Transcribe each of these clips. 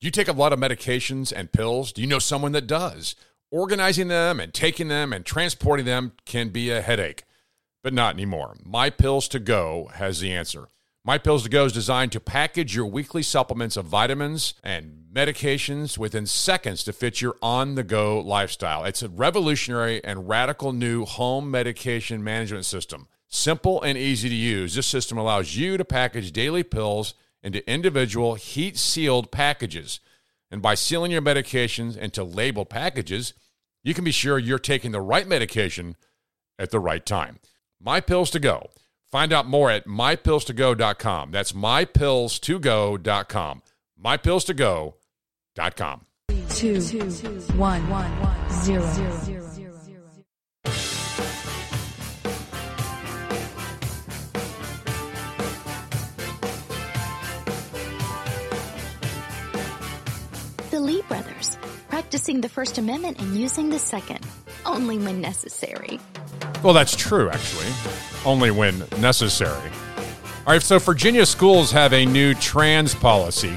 Do you take a lot of medications and pills? Do you know someone that does? Organizing them and taking them and transporting them can be a headache, but not anymore. My Pills to Go has the answer. My Pills to Go is designed to package your weekly supplements of vitamins and medications within seconds to fit your on the go lifestyle. It's a revolutionary and radical new home medication management system. Simple and easy to use, this system allows you to package daily pills into individual heat sealed packages. And by sealing your medications into labeled packages, you can be sure you're taking the right medication at the right time. My Pills to Go. Find out more at mypillstogo.com. That's mypillstogo.com. Mypillstogo.com. Two, one, zero. The brothers, practicing the First Amendment and using the Second, only when necessary. Well, that's true, actually, only when necessary. All right, so Virginia schools have a new trans policy.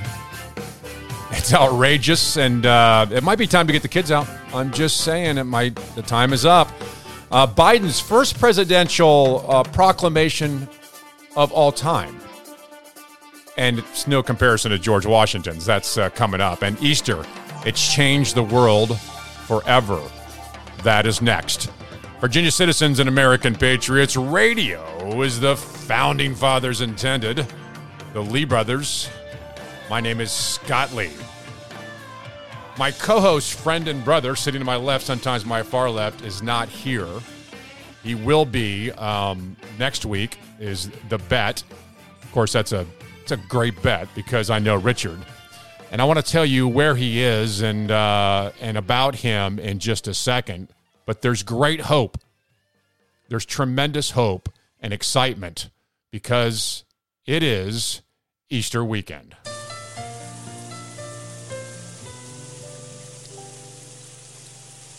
It's outrageous, and uh, it might be time to get the kids out. I'm just saying, it might. The time is up. Uh, Biden's first presidential uh, proclamation of all time, and it's no comparison to George Washington's. That's uh, coming up, and Easter. It's changed the world forever. That is next. Virginia citizens and American patriots, radio is the founding fathers intended. The Lee brothers. My name is Scott Lee. My co host, friend, and brother, sitting to my left, sometimes my far left, is not here. He will be um, next week, is the bet. Of course, that's a, a great bet because I know Richard. And I want to tell you where he is and, uh, and about him in just a second. But there's great hope. There's tremendous hope and excitement because it is Easter weekend.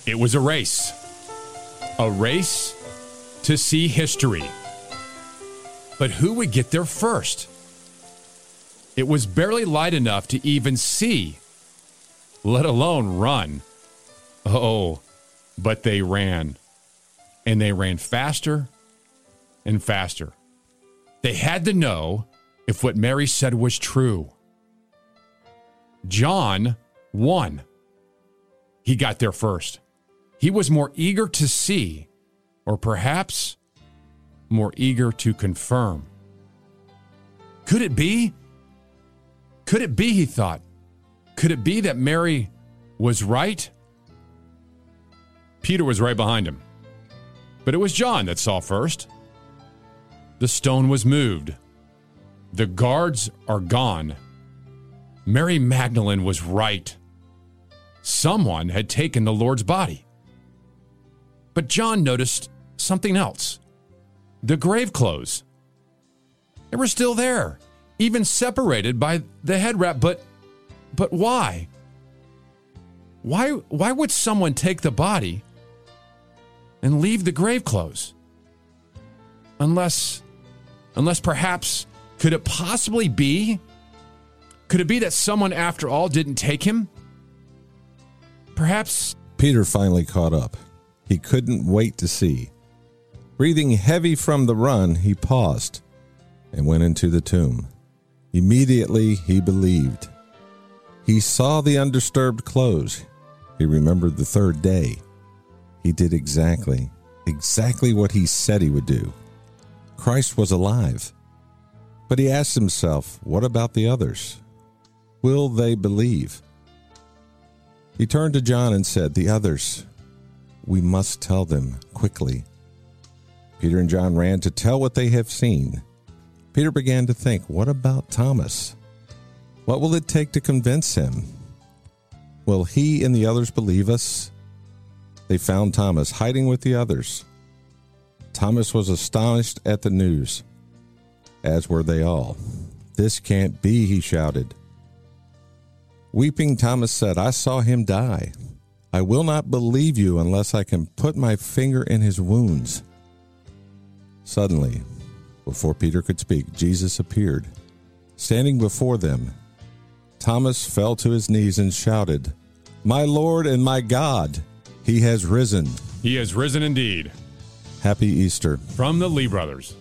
It was a race. A race to see history. But who would get there first? It was barely light enough to even see, let alone run. Oh, but they ran. And they ran faster and faster. They had to know if what Mary said was true. John won. He got there first. He was more eager to see, or perhaps more eager to confirm. Could it be? Could it be, he thought? Could it be that Mary was right? Peter was right behind him. But it was John that saw first. The stone was moved. The guards are gone. Mary Magdalene was right. Someone had taken the Lord's body. But John noticed something else the grave clothes. They were still there, even separated by the head wrap. But, but why? Why, why would someone take the body and leave the grave clothes? Unless, unless perhaps, could it possibly be? Could it be that someone, after all, didn't take him? Perhaps. Peter finally caught up. He couldn't wait to see. Breathing heavy from the run, he paused and went into the tomb. Immediately he believed. He saw the undisturbed clothes. He remembered the third day. He did exactly, exactly what he said he would do. Christ was alive. But he asked himself, what about the others? Will they believe? He turned to John and said, The others, we must tell them quickly. Peter and John ran to tell what they have seen. Peter began to think, What about Thomas? What will it take to convince him? Will he and the others believe us? They found Thomas hiding with the others. Thomas was astonished at the news, as were they all. This can't be, he shouted. Weeping, Thomas said, I saw him die. I will not believe you unless I can put my finger in his wounds. Suddenly, before Peter could speak, Jesus appeared, standing before them. Thomas fell to his knees and shouted, My Lord and my God, he has risen. He has risen indeed. Happy Easter. From the Lee brothers.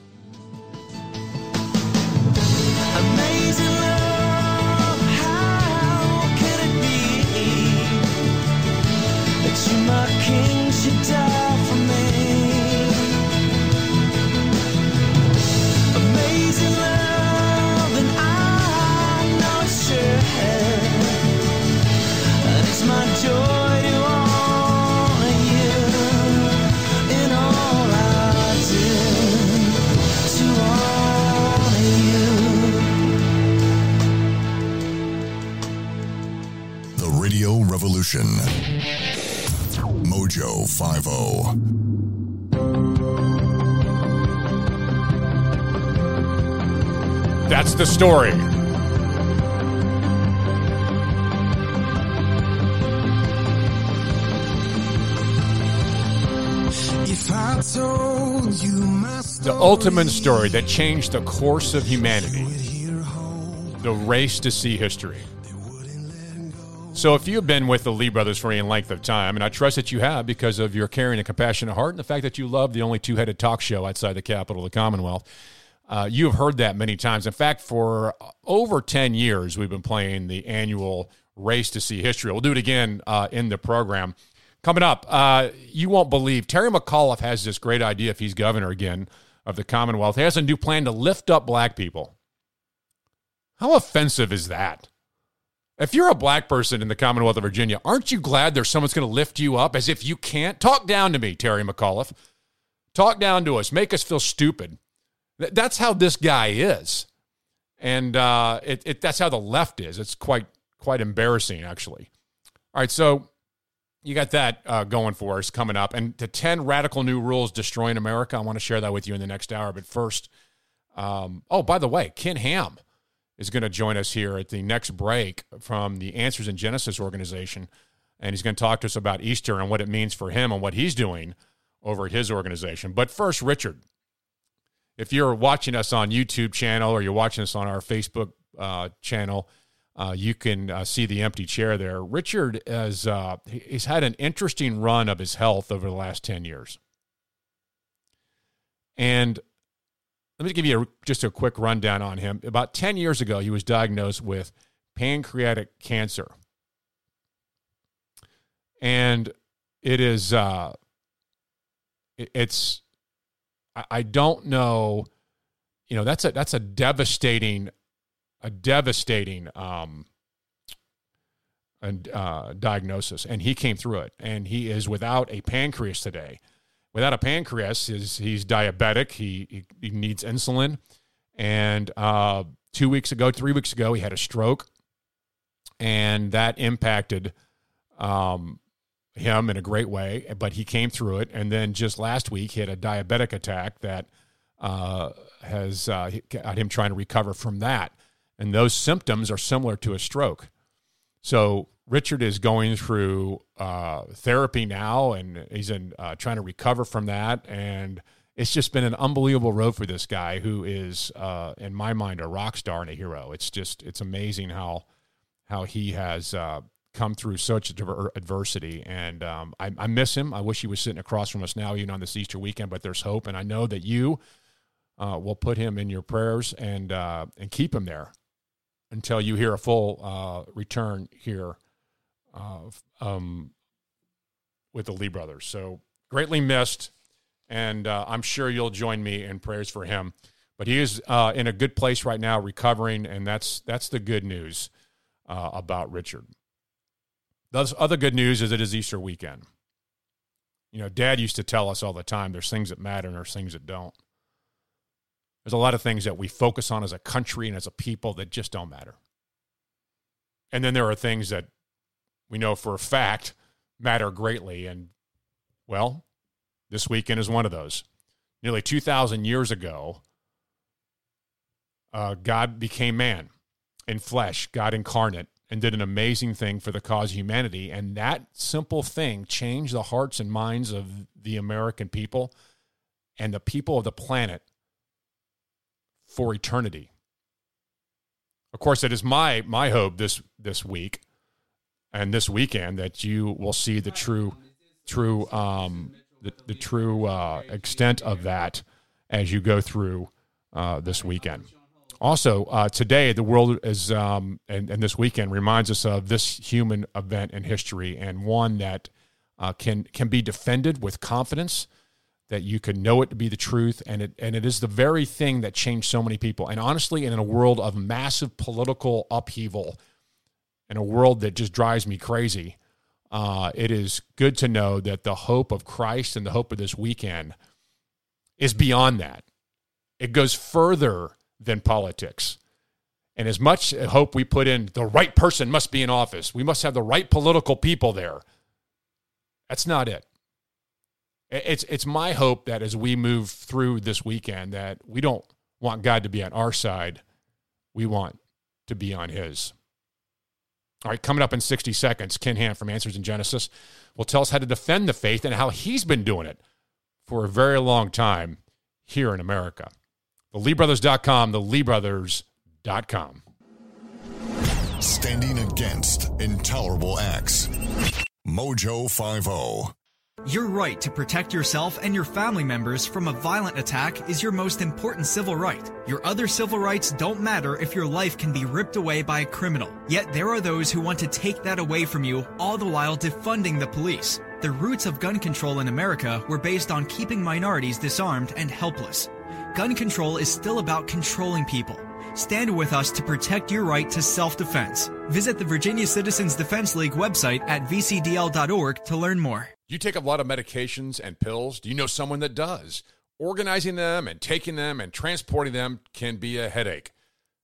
Mojo oh. 50. That's the story. If I told you my The ultimate story that changed the course of humanity. The race to see history. So, if you've been with the Lee brothers for any length of time, and I trust that you have because of your caring and compassionate heart and the fact that you love the only two headed talk show outside the capital of the Commonwealth, uh, you have heard that many times. In fact, for over 10 years, we've been playing the annual Race to See History. We'll do it again uh, in the program. Coming up, uh, you won't believe Terry McAuliffe has this great idea if he's governor again of the Commonwealth. He has a new plan to lift up black people. How offensive is that? If you're a black person in the Commonwealth of Virginia, aren't you glad there's someone's going to lift you up as if you can't? Talk down to me, Terry McAuliffe. Talk down to us. Make us feel stupid. Th- That's how this guy is. And uh, it, it, that's how the left is. It's quite quite embarrassing, actually. All right, so you got that uh, going for us coming up. And the 10 radical new rules destroying America, I want to share that with you in the next hour. But first, um, oh, by the way, Ken Ham is going to join us here at the next break from the Answers in Genesis organization. And he's going to talk to us about Easter and what it means for him and what he's doing over at his organization. But first, Richard, if you're watching us on YouTube channel or you're watching us on our Facebook uh, channel, uh, you can uh, see the empty chair there. Richard has uh, he's had an interesting run of his health over the last ten years, and let me give you a, just a quick rundown on him. About ten years ago, he was diagnosed with pancreatic cancer, and it is uh, it- it's I- I don't know, you know that's a that's a devastating a devastating um, and uh, diagnosis, and he came through it. And he is without a pancreas today. Without a pancreas, he's diabetic. He, he he needs insulin. And uh, two weeks ago, three weeks ago, he had a stroke, and that impacted um, him in a great way. But he came through it. And then just last week, he had a diabetic attack that uh, has uh, got him trying to recover from that and those symptoms are similar to a stroke. So Richard is going through uh, therapy now, and he's in uh, trying to recover from that. And it's just been an unbelievable road for this guy, who is, uh, in my mind, a rock star and a hero. It's just it's amazing how how he has uh, come through such adversity, and um, I, I miss him. I wish he was sitting across from us now, even on this Easter weekend. But there's hope, and I know that you uh, will put him in your prayers and uh, and keep him there until you hear a full return here uh, um, with the Lee brothers. So greatly missed, and uh, I'm sure you'll join me in prayers for him. But he is uh, in a good place right now, recovering, and that's that's the good news uh, about Richard. The other good news is it is Easter weekend. You know, Dad used to tell us all the time: there's things that matter and there's things that don't. There's a lot of things that we focus on as a country and as a people that just don't matter. And then there are things that we know for a fact matter greatly. And, well, this weekend is one of those. Nearly 2,000 years ago, uh, God became man in flesh, God incarnate, and did an amazing thing for the cause of humanity. And that simple thing changed the hearts and minds of the American people and the people of the planet for eternity. Of course, it is my my hope this this week and this weekend that you will see the true true um, the, the true uh, extent of that as you go through uh, this weekend. Also, uh, today the world is um, and, and this weekend reminds us of this human event in history and one that uh, can can be defended with confidence that you can know it to be the truth and it and it is the very thing that changed so many people and honestly in a world of massive political upheaval in a world that just drives me crazy uh, it is good to know that the hope of christ and the hope of this weekend is beyond that. It goes further than politics. And as much hope we put in the right person must be in office. We must have the right political people there. That's not it. It's it's my hope that as we move through this weekend that we don't want God to be on our side. We want to be on his. All right, coming up in 60 seconds, Ken Ham from Answers in Genesis will tell us how to defend the faith and how he's been doing it for a very long time here in America. The LeeBrothers.com, the LeeBrothers.com. Standing against intolerable acts. Mojo oh. 50. Your right to protect yourself and your family members from a violent attack is your most important civil right. Your other civil rights don't matter if your life can be ripped away by a criminal. Yet there are those who want to take that away from you, all the while defunding the police. The roots of gun control in America were based on keeping minorities disarmed and helpless. Gun control is still about controlling people. Stand with us to protect your right to self defense. Visit the Virginia Citizens Defense League website at vcdl.org to learn more. You take a lot of medications and pills? Do you know someone that does? Organizing them and taking them and transporting them can be a headache,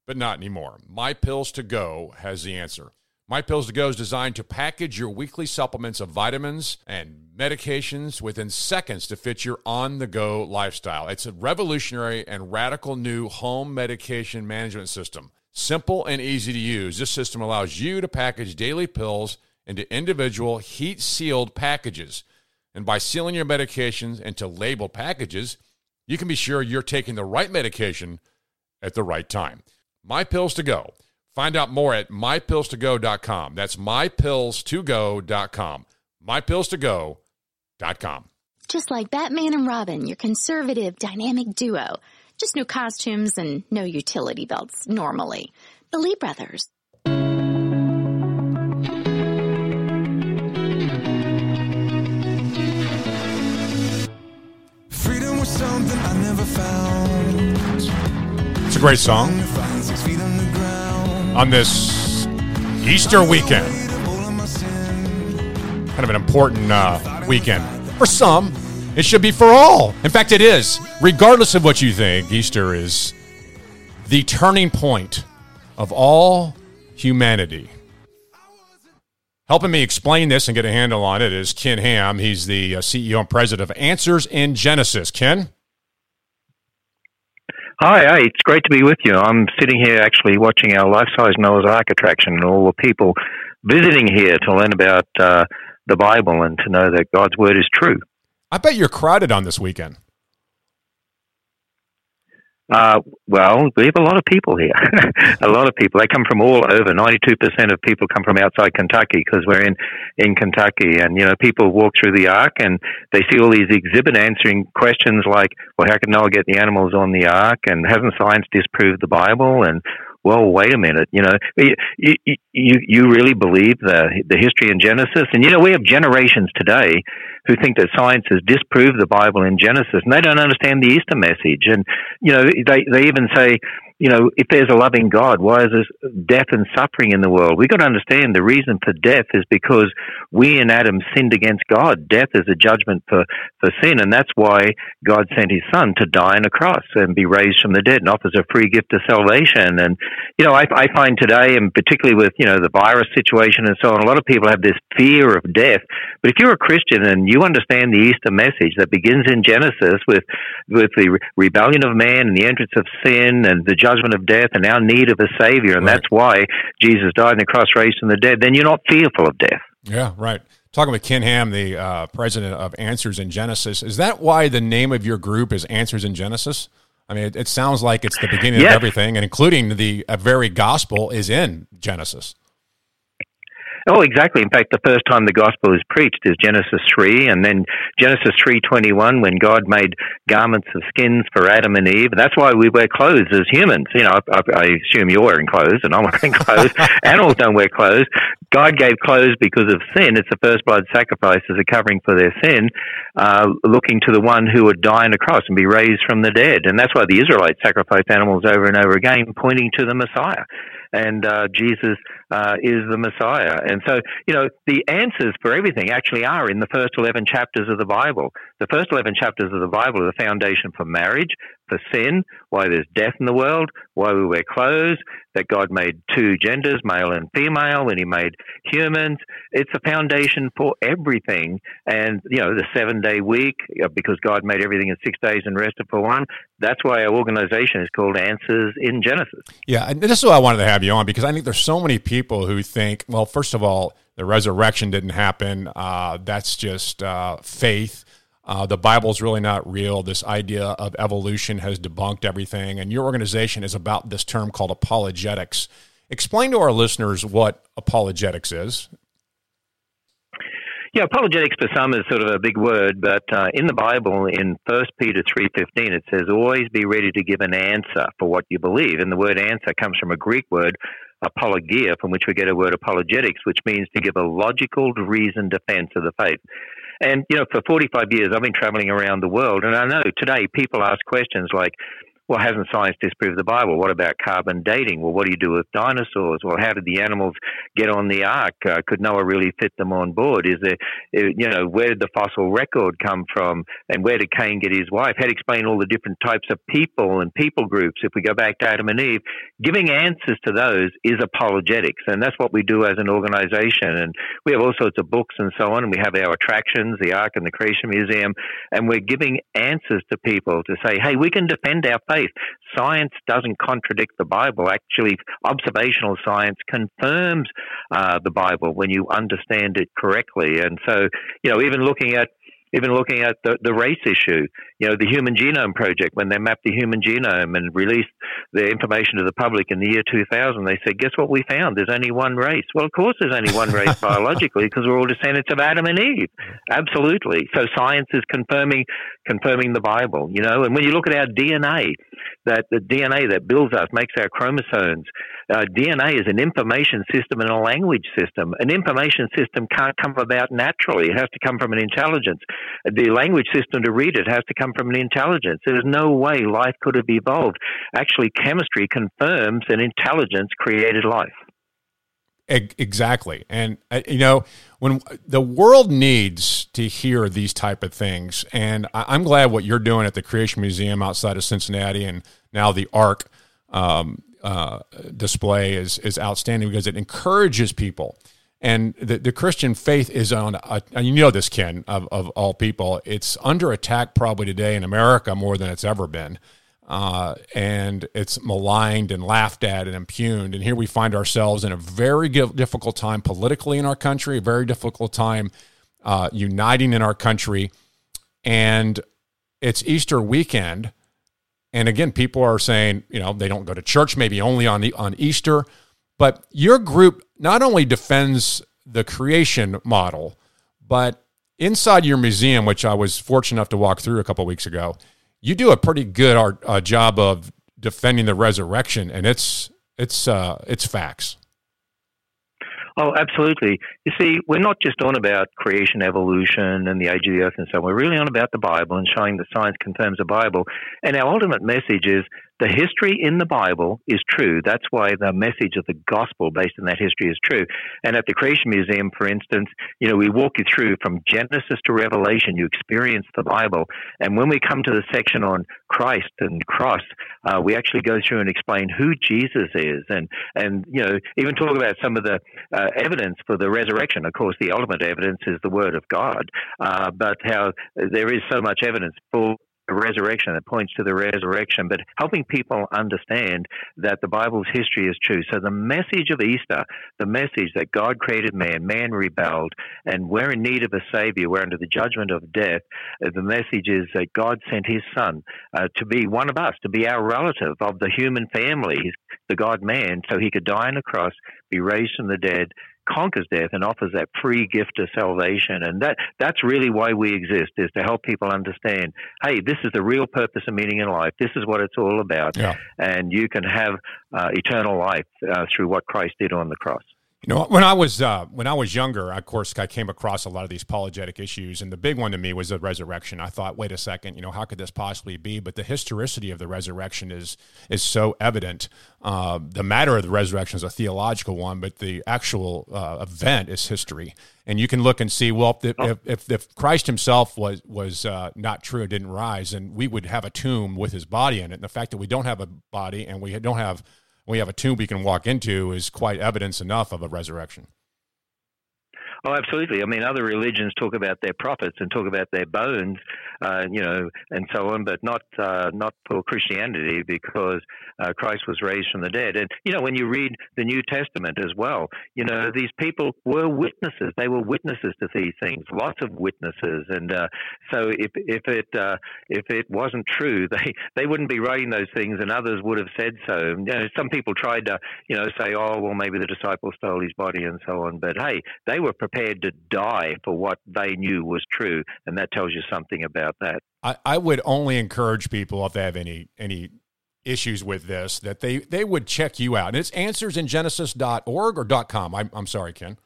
but not anymore. My Pills to Go has the answer. My Pills to Go is designed to package your weekly supplements of vitamins and medications within seconds to fit your on the go lifestyle. It's a revolutionary and radical new home medication management system. Simple and easy to use, this system allows you to package daily pills into individual heat sealed packages. And by sealing your medications into labeled packages, you can be sure you're taking the right medication at the right time. My Pills to Go. Find out more at mypillstogo.com. That's mypillstogo.com. Mypillstogo.com. Just like Batman and Robin, your conservative, dynamic duo. Just no costumes and no utility belts normally. The Lee brothers. Freedom was something I never found. It's a great song Only find six feet on the ground. on this Easter weekend. Kind of an important uh, weekend. For some, it should be for all. In fact, it is. Regardless of what you think, Easter is the turning point of all humanity. Helping me explain this and get a handle on it is Ken Ham. He's the uh, CEO and president of Answers in Genesis. Ken? Hi, it's great to be with you. I'm sitting here actually watching our life-size Noah's Ark attraction and all the people visiting here to learn about uh, the Bible and to know that God's word is true. I bet you're crowded on this weekend. Uh, well, we have a lot of people here. a lot of people. They come from all over. 92% of people come from outside Kentucky because we're in, in Kentucky. And, you know, people walk through the ark and they see all these exhibit answering questions like, well, how can Noah get the animals on the ark? And hasn't science disproved the Bible? And, well, wait a minute. You know, you, you, you really believe the, the history in Genesis? And, you know, we have generations today who think that science has disproved the Bible in Genesis, and they don't understand the Easter message. And you know, they they even say, you know, if there's a loving God, why is there death and suffering in the world? We've got to understand the reason for death is because we in Adam sinned against God. Death is a judgment for, for sin, and that's why God sent his son to die on a cross and be raised from the dead and offers a free gift of salvation. And, you know, I, I find today, and particularly with, you know, the virus situation and so on, a lot of people have this fear of death. But if you're a Christian and you understand the Easter message that begins in Genesis with, with the re- rebellion of man and the entrance of sin and the judgment of death and our need of a Savior, and Right. that's why Jesus died on the cross, raised from the dead, then you're not fearful of death. Yeah, right. Talking with Ken Ham, the uh, president of Answers in Genesis. Is that why the name of your group is Answers in Genesis? I mean, it, it sounds like it's the beginning Yes. of everything, and including the uh, very gospel is in Genesis. Oh, exactly. In fact, the first time the gospel is preached is Genesis three, and then Genesis three twenty one, when God made garments of skins for Adam and Eve. That's why we wear clothes as humans. You know, I, I assume you're wearing clothes, and I'm wearing clothes. Animals don't wear clothes. God gave clothes because of sin. It's the first blood sacrifice as a covering for their sin, uh, looking to the one who would die on a cross and be raised from the dead. And that's why the Israelites sacrificed animals over and over again, pointing to the Messiah and uh, Jesus uh, is the Messiah. And so, you know, the answers for everything actually are in the first 11 chapters of the Bible. The first 11 chapters of the Bible are the foundation for marriage, for sin, why there's death in the world, why we wear clothes, that God made two genders, male and female, when He made humans. It's a foundation for everything. And, you know, the seven day week, because God made everything in six days and rested for one. That's why our organization is called Answers in Genesis. Yeah, and this is why I wanted to have you on because I think there's so many people who think, well, first of all, the resurrection didn't happen. Uh, that's just uh, faith. Uh, the Bible's really not real. This idea of evolution has debunked everything. And your organization is about this term called apologetics. Explain to our listeners what apologetics is. Yeah, apologetics for some is sort of a big word, but uh, in the Bible, in First Peter three fifteen, it says, "Always be ready to give an answer for what you believe." And the word "answer" comes from a Greek word, apologia, from which we get a word apologetics, which means to give a logical, reasoned defense of the faith. And you know, for forty five years, I've been traveling around the world, and I know today people ask questions like, well, hasn't science disproved the Bible? What about carbon dating? Well, what do you do with dinosaurs? Well, how did the animals get on the ark? Uh, could Noah really fit them on board? Is there, uh, you know, where did the fossil record come from? And where did Cain get his wife? How to explain all the different types of people and people groups? If we go back to Adam and Eve, giving answers to those is apologetics. And that's what we do as an organization. And we have all sorts of books and so on. And we have our attractions, the Ark and the Creation Museum. And we're giving answers to people to say, hey, we can defend our faith. Science doesn't contradict the Bible. Actually, observational science confirms uh, the Bible when you understand it correctly. And so, you know, even looking at even looking at the, the race issue, you know, the Human Genome Project, when they mapped the human genome and released the information to the public in the year 2000, they said, guess what we found? There's only one race. Well, of course there's only one race biologically because we're all descendants of Adam and Eve. Absolutely. So science is confirming confirming the Bible, you know, and when you look at our DNA, that the DNA that builds us, makes our chromosomes, uh, DNA is an information system and a language system. An information system can't come about naturally. It has to come from an intelligence. The language system to read it has to come from an intelligence. There's no way life could have evolved. Actually, chemistry confirms that intelligence created life. Exactly, and uh, you know when the world needs to hear these type of things, and I'm glad what you're doing at the Creation Museum outside of Cincinnati, and now the Ark um, uh, display is is outstanding because it encourages people. And the, the Christian faith is on, a, and you know this, Ken, of, of all people. It's under attack probably today in America more than it's ever been uh, and it's maligned and laughed at and impugned. And here we find ourselves in a very difficult time politically in our country, a very difficult time uh, uniting in our country. And it's Easter weekend. And again, people are saying, you know, they don't go to church maybe only on the, on Easter. But your group not only defends the creation model, but inside your museum, which I was fortunate enough to walk through a couple weeks ago, you do a pretty good art, uh, job of defending the resurrection, and it's it's uh, it's facts. Oh, absolutely. You see, we're not just on about creation, evolution, and the age of the earth and so on. We're really on about the Bible and showing that science confirms the Bible. And our ultimate message is the history in the Bible is true. That's why the message of the gospel based on that history is true. And at the Creation Museum, for instance, you know, we walk you through from Genesis to Revelation. You experience the Bible. And when we come to the section on Christ and cross, uh, we actually go through and explain who Jesus is and, and, you know, even talk about some of the uh, evidence for the resurrection. Of course, the ultimate evidence is the Word of God, uh, but how there is so much evidence for resurrection that points to the resurrection, but helping people understand that the Bible's history is true. So the message of Easter, the message that God created man, man rebelled, and we're in need of a Savior, we're under the judgment of death. Uh, the message is that God sent His Son uh, to be one of us, to be our relative of the human family, the God man, so He could die on the cross, be raised from the dead, conquers death and offers that free gift of salvation. And that that's really why we exist is to help people understand, hey, this is the real purpose and meaning in life. This is what it's all about. Yeah. And you can have uh, eternal life uh, through what Christ did on the cross. You know, when I was uh, when I was younger, of course, I came across a lot of these apologetic issues, and the big one to me was the resurrection. I thought, wait a second, you know, how could this possibly be? But the historicity of the resurrection is is so evident. Uh, the matter of the resurrection is a theological one, but the actual uh, event is history. And you can look and see, well, if if, if, if Christ Himself was was uh, not true, didn't rise, and we would have a tomb with His body in it. And the fact that we don't have a body and we don't have we have a tomb we can walk into is quite evidence enough of a resurrection. Oh, absolutely. I mean, other religions talk about their prophets and talk about their bones, uh, you know, and so on, but not uh, not for Christianity because uh, Christ was raised from the dead. And you know, when you read the New Testament as well, you know, these people were witnesses. They were witnesses to these things. Lots of witnesses. And uh, so, if if it uh, if it wasn't true, they they wouldn't be writing those things, and others would have said so. You know, some people tried to, you know, say, oh, well, maybe the disciples stole his body and so on. But hey, they were prepared to die for what they knew was true, and that tells you something about that. I, I would only encourage people if they have any any issues with this that they they would check you out. And it's answersingenesis.org or .com. I'm, I'm sorry, Ken.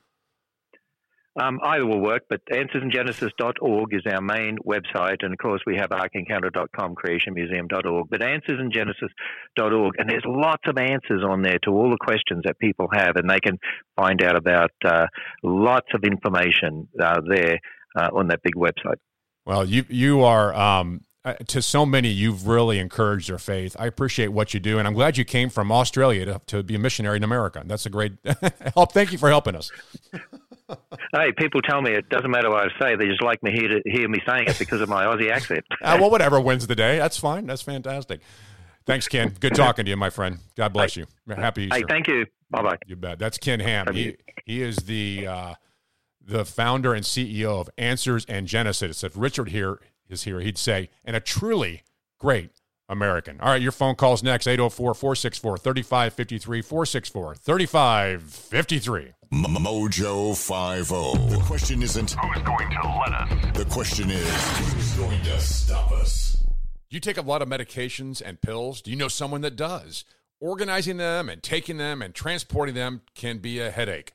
Um, either will work, but answersingenesis.org is our main website. And of course, we have arkencounter.com, creationmuseum.org, but answersingenesis.org. And there's lots of answers on there to all the questions that people have, and they can find out about uh, lots of information uh, there uh, on that big website. Well, you you are um, uh, to so many. You've really encouraged their faith. I appreciate what you do, and I'm glad you came from Australia to, to be a missionary in America. That's a great help. Thank you for helping us. Hey, people tell me it doesn't matter what I say; they just like me hear to hear me saying it because of my Aussie accent. uh, well, whatever wins the day, that's fine. That's fantastic. Thanks, Ken. Good talking to you, my friend. God bless you. Happy Easter. Hey, thank you. Bye bye. You bet. That's Ken Ham. He he is the uh, the founder and CEO of Answers in Genesis. If Richard here is here, he'd say, and a truly great American. All right, your phone calls next 804 464 3553 464 3553. Mojo 50. The question isn't who's going to let us. The question is who's going to stop us? You take a lot of medications and pills. Do you know someone that does? Organizing them and taking them and transporting them can be a headache,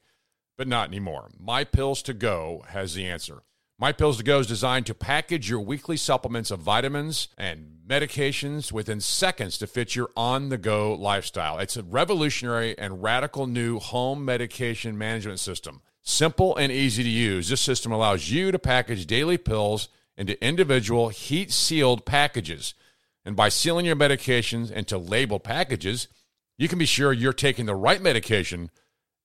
but not anymore. My Pills to Go has the answer. My Pills to Go is designed to package your weekly supplements of vitamins and medications within seconds to fit your on the go lifestyle. It's a revolutionary and radical new home medication management system. Simple and easy to use, this system allows you to package daily pills into individual heat sealed packages. And by sealing your medications into labeled packages, you can be sure you're taking the right medication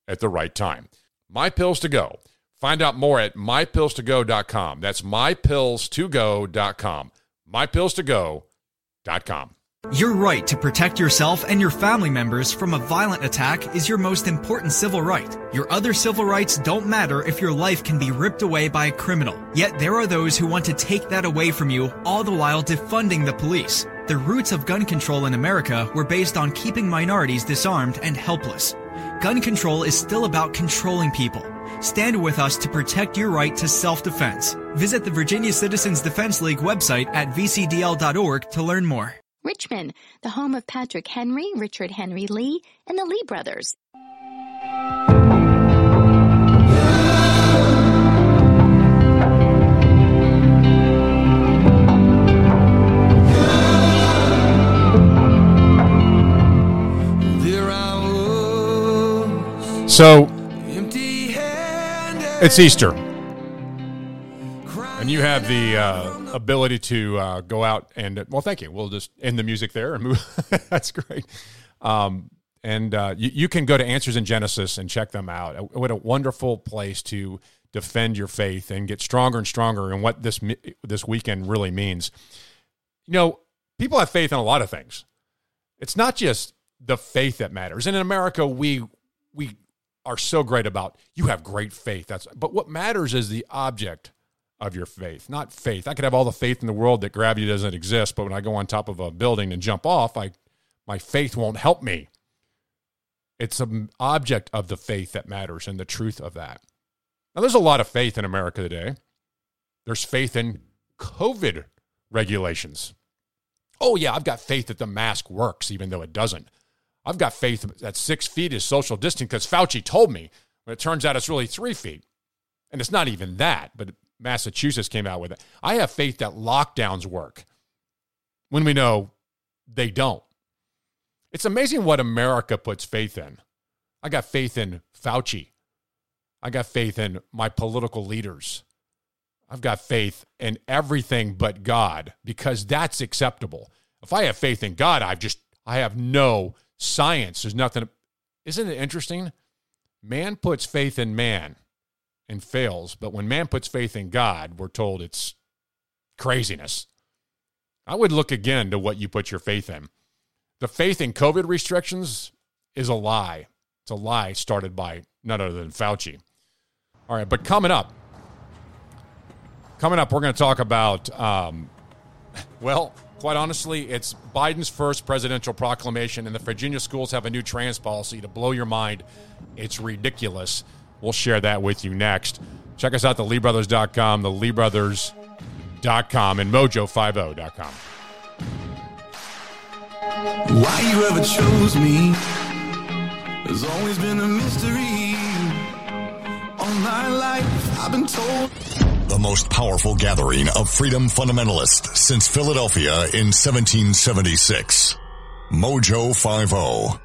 at the right time. My Pills to Go. Find out more at mypills2go.com. That's mypillstogo.com. Mypillstogo.com. Your right to protect yourself and your family members from a violent attack is your most important civil right. Your other civil rights don't matter if your life can be ripped away by a criminal. Yet there are those who want to take that away from you, all the while defunding the police. The roots of gun control in America were based on keeping minorities disarmed and helpless. Gun control is still about controlling people. Stand with us to protect your right to self-defense. Visit the Virginia Citizens Defense League website at vcdl.org to learn more. Richmond, the home of Patrick Henry, Richard Henry Lee, and the Lee brothers. So it's Easter. And you have the uh, ability to uh, go out and, well, thank you. We'll just end the music there and move. That's great. Um, and uh, you, you, can go to Answers in Genesis and check them out. What a wonderful place to defend your faith and get stronger and stronger in what this this weekend really means. You know, people have faith in a lot of things. It's not just the faith that matters. And in America, we we are so great about you have great faith. That's but what matters is the object of your faith, not faith. I could have all the faith in the world that gravity doesn't exist, but when I go on top of a building and jump off, I my faith won't help me. It's an object of the faith that matters and the truth of that. Now, there's a lot of faith in America today. There's faith in COVID regulations. Oh, yeah, I've got faith that the mask works, even though it doesn't. I've got faith that six feet is social distancing because Fauci told me. But it turns out it's really three feet. And it's not even that, but Massachusetts came out with it. I have faith that lockdowns work when we know they don't. It's amazing what America puts faith in. I got faith in Fauci. I got faith in my political leaders. I've got faith in everything but God because that's acceptable. If I have faith in God, I've just I have no science. There's nothing Isn't it interesting? Man puts faith in man and fails, but when man puts faith in God, we're told it's craziness. I would look again to what you put your faith in. The faith in COVID restrictions is a lie. It's a lie started by none other than Fauci. All right, but coming up, coming up, we're going to talk about, um, well, quite honestly, it's Biden's first presidential proclamation, and the Virginia schools have a new trans policy to blow your mind. It's ridiculous. We'll share that with you next. Check us out, the LeeBrothers.com, the LeeBrothers.com, and Mojo50.com. Why you ever chose me has always been a mystery. All my life I've been told. The most powerful gathering of freedom fundamentalists since Philadelphia in 1776. Mojo oh.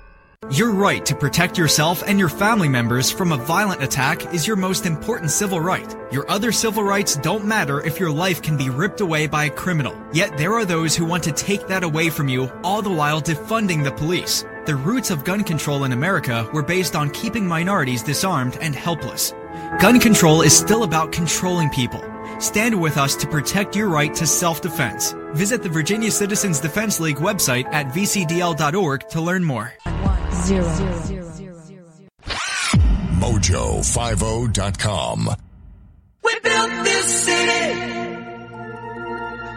50. Your right to protect yourself and your family members from a violent attack is your most important civil right. Your other civil rights don't matter if your life can be ripped away by a criminal. Yet there are those who want to take that away from you, all the while defunding the police. The roots of gun control in America were based on keeping minorities disarmed and helpless. Gun control is still about controlling people. Stand with us to protect your right to self-defense. Visit the Virginia Citizens Defense League website at vcdl.org to learn more. Zero. Mojo50.com. We built this city.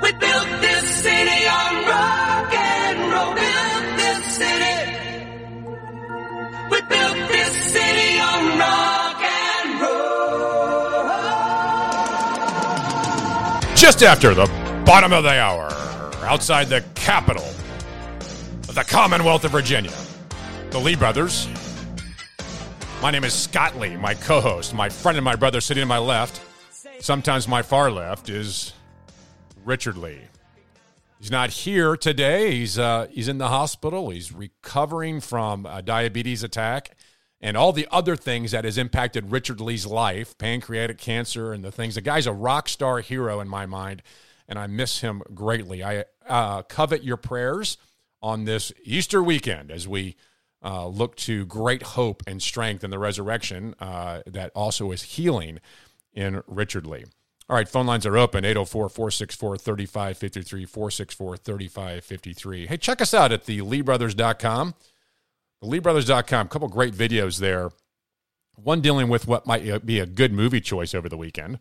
We built this city on rock and roll. Built this city. We built this city on rock Just after the bottom of the hour, outside the capital of the Commonwealth of Virginia, the Lee brothers. My name is Scott Lee, my co host. My friend and my brother sitting to my left, sometimes my far left, is Richard Lee. He's not here today. He's, uh, he's in the hospital. He's recovering from a diabetes attack and all the other things that has impacted Richard Lee's life pancreatic cancer and the things. The guy's a rock star hero in my mind, and I miss him greatly. I uh, covet your prayers on this Easter weekend as we uh, look to great hope and strength in the resurrection uh, that also is healing in Richard Lee. All right, phone lines are open 804 464 3553, 464 3553. Hey, check us out at the LeeBrothers.com. The LeeBrothers.com, a couple great videos there. One dealing with what might be a good movie choice over the weekend,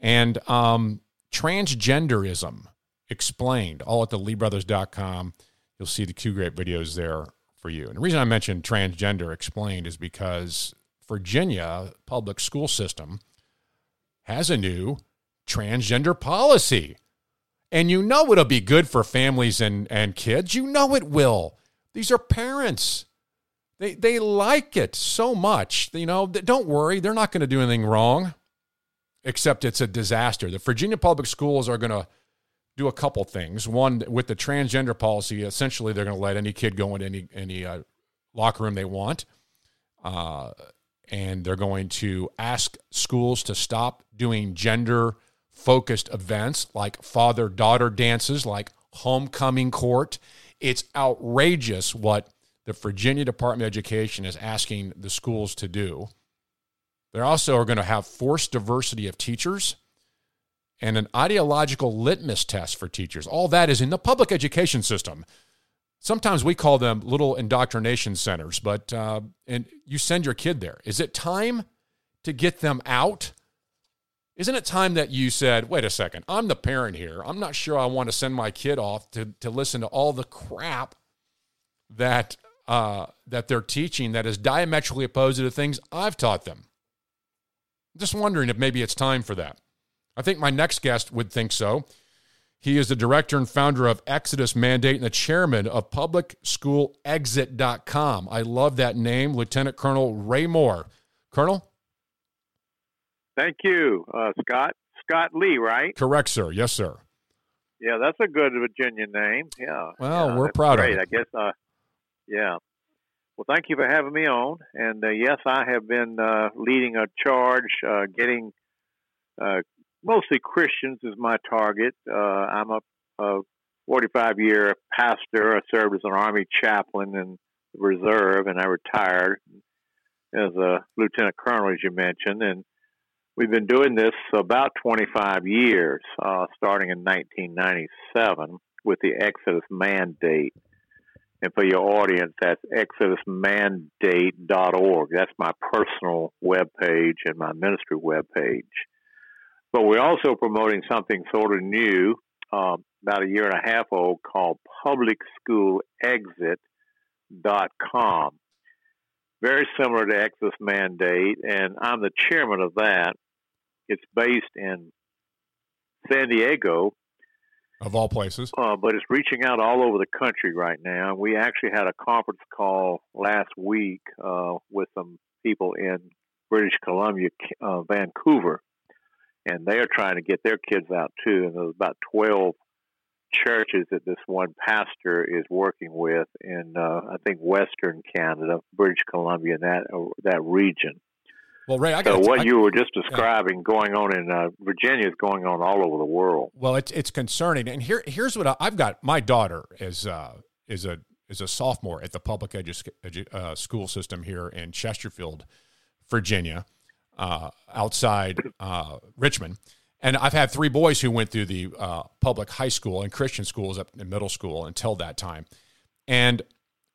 and um, transgenderism explained, all at the LeeBrothers.com. You'll see the two great videos there for you. And the reason I mentioned transgender explained is because Virginia public school system has a new transgender policy. And you know it'll be good for families and, and kids. You know it will. These are parents. They, they like it so much. You know, don't worry, they're not going to do anything wrong, except it's a disaster. The Virginia public schools are going to do a couple things. One, with the transgender policy, essentially they're going to let any kid go in any any uh, locker room they want, uh, and they're going to ask schools to stop doing gender focused events like father daughter dances, like homecoming court. It's outrageous what the Virginia Department of Education is asking the schools to do. They also are going to have forced diversity of teachers and an ideological litmus test for teachers. All that is in the public education system. Sometimes we call them little indoctrination centers, but uh, and you send your kid there. Is it time to get them out? Isn't it time that you said, wait a second, I'm the parent here. I'm not sure I want to send my kid off to, to listen to all the crap that uh, that they're teaching that is diametrically opposed to the things I've taught them. Just wondering if maybe it's time for that. I think my next guest would think so. He is the director and founder of Exodus Mandate and the chairman of publicschoolexit.com. I love that name, Lieutenant Colonel Ray Moore. Colonel? Thank you, uh, Scott. Scott Lee, right? Correct, sir. Yes, sir. Yeah, that's a good Virginia name. Yeah. Well, yeah, we're proud great. of it. I guess. Uh, yeah. Well, thank you for having me on. And uh, yes, I have been uh, leading a charge, uh, getting uh, mostly Christians is my target. Uh, I'm a, a 45 year pastor. I served as an Army chaplain in the reserve, and I retired as a lieutenant colonel, as you mentioned. And we've been doing this about 25 years, uh, starting in 1997 with the Exodus Mandate. And for your audience, that's exodusmandate.org. That's my personal webpage and my ministry webpage. But we're also promoting something sort of new, um, about a year and a half old, called publicschoolexit.com. Very similar to Exodus Mandate, and I'm the chairman of that. It's based in San Diego, Of all places. uh, but it's reaching out all over the country right now. We actually had a conference call last week uh, with some people in British Columbia, uh, Vancouver, and they are trying to get their kids out too. And there's about 12 churches that this one pastor is working with in, uh, I think, Western Canada, British Columbia, and that uh, that region. Well, Ray, I So got what you were just describing going on in uh, Virginia is going on all over the world. Well, it's it's concerning, and here here's what I, I've got. My daughter is uh, is a is a sophomore at the public edu- edu- uh, school system here in Chesterfield, Virginia, uh, outside uh, Richmond. And I've had three boys who went through the uh, public high school and Christian schools up in middle school until that time. And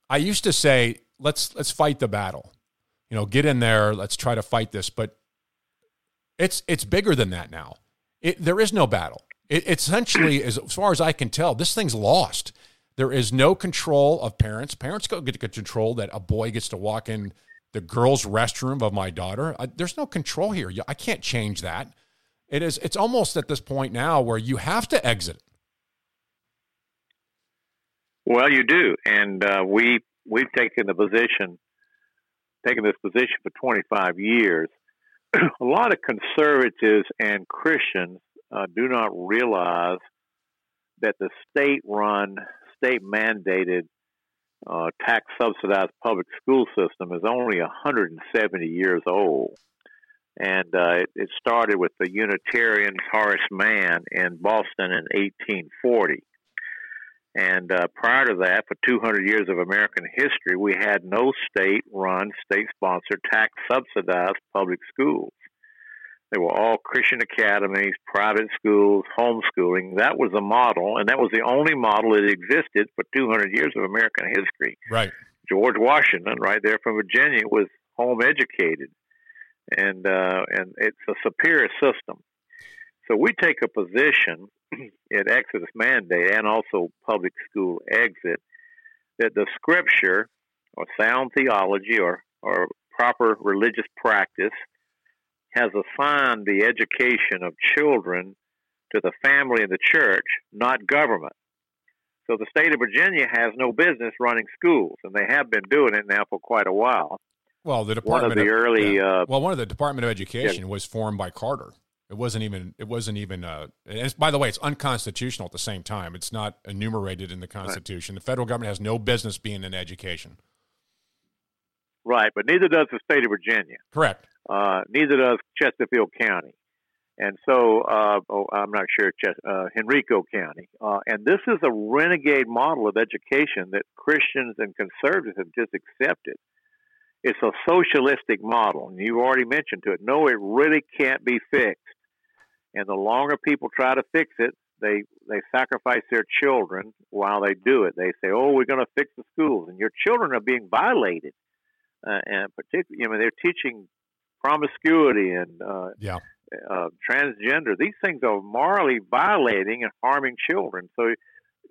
I used to say, let's let's fight the battle. You know, get in there, let's try to fight this. But it's it's bigger than that now. It, there is no battle. It, essentially, as, as far as I can tell, this thing's lost. There is no control of parents. Parents go get control that a boy gets to walk in the girls' restroom of my daughter. I, there's no control here. I can't change that. It is. It's almost at this point now where you have to exit. Well, you do, and uh, we we've taken the position, taken this position for 25 years. a lot of conservatives and Christians uh, do not realize that the state-run, state-mandated, uh, tax-subsidized public school system is only 170 years old, and uh, it, it started with the Unitarian Horace Mann in Boston in 1840. And uh, prior to that, for 200 years of American history, we had no state run, state sponsored, tax subsidized public schools. They were all Christian academies, private schools, homeschooling. That was the model, and that was the only model that existed for 200 years of American history. Right. George Washington, right there from Virginia, was home educated, and uh, and it's a superior system. So we take a position at Exodus Mandate and also Public School Exit that the Scripture or sound theology or or proper religious practice has assigned the education of children to the family and the church, not government. So the state of Virginia has no business running schools, and they have been doing it now for quite a while. Well, the department One of the early, yeah. uh, well, one of the Department of Education was formed by Carter. It wasn't even. It wasn't even. Uh, by the way, it's unconstitutional at the same time. It's not enumerated in the Constitution. The federal government has no business being in education. Right, but neither does the state of Virginia. Correct. Uh, neither does Chesterfield County. And so, uh, oh, I'm not sure, Ches- uh, Henrico County. Uh, and this is a renegade model of education that Christians and conservatives have just accepted. It's a socialistic model, and you already mentioned to it. No, it really can't be fixed. And the longer people try to fix it, they they sacrifice their children while they do it. They say, "Oh, we're going to fix the schools," and your children are being violated. Uh, and particularly, I mean, they're teaching promiscuity and uh, Yeah. uh, transgender. These things are morally violating and harming children. So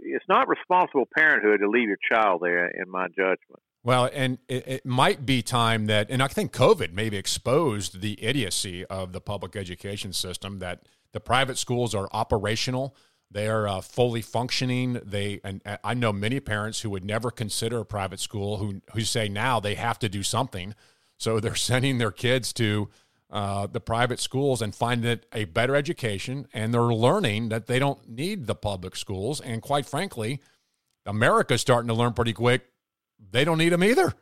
it's not responsible parenthood to leave your child there, in my judgment. Well, and it, it might be time that, and I think COVID maybe exposed the idiocy of the public education system that the private schools are operational. They are uh, fully functioning. They and I know many parents who would never consider a private school who who say now they have to do something, so they're sending their kids to uh, the private schools and finding it a better education, and they're learning that they don't need the public schools. And quite frankly, America's starting to learn pretty quick they don't need them either.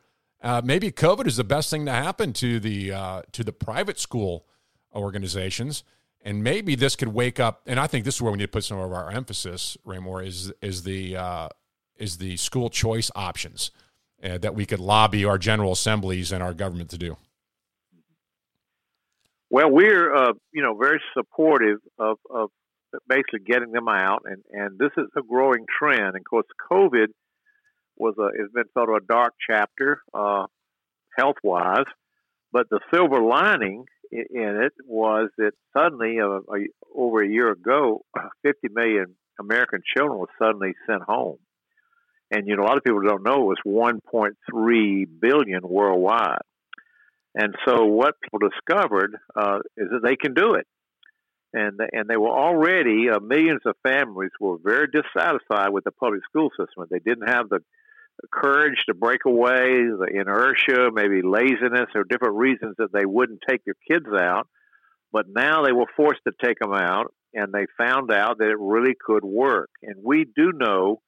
Uh, maybe COVID is the best thing to happen to the uh, to the private school organizations, and maybe this could wake up. And I think this is where we need to put some of our emphasis, Ray Moore, is is the uh, is the school choice options uh, that we could lobby our general assemblies and our government to do. Well, we're uh, you know very supportive of, of basically getting them out, and, and this is a growing trend. And of course, COVID was a has been sort of a dark chapter uh, health wise, but the silver lining in it was that suddenly, uh, over a year ago, 50 million American children were suddenly sent home. And you know, a lot of people don't know it was 1.3 billion worldwide. And so, what people discovered uh, is that they can do it, and and they were already uh, millions of families were very dissatisfied with the public school system. They didn't have the courage to break away, the inertia, maybe laziness, or different reasons that they wouldn't take their kids out. But now they were forced to take them out, and they found out that it really could work. And we do know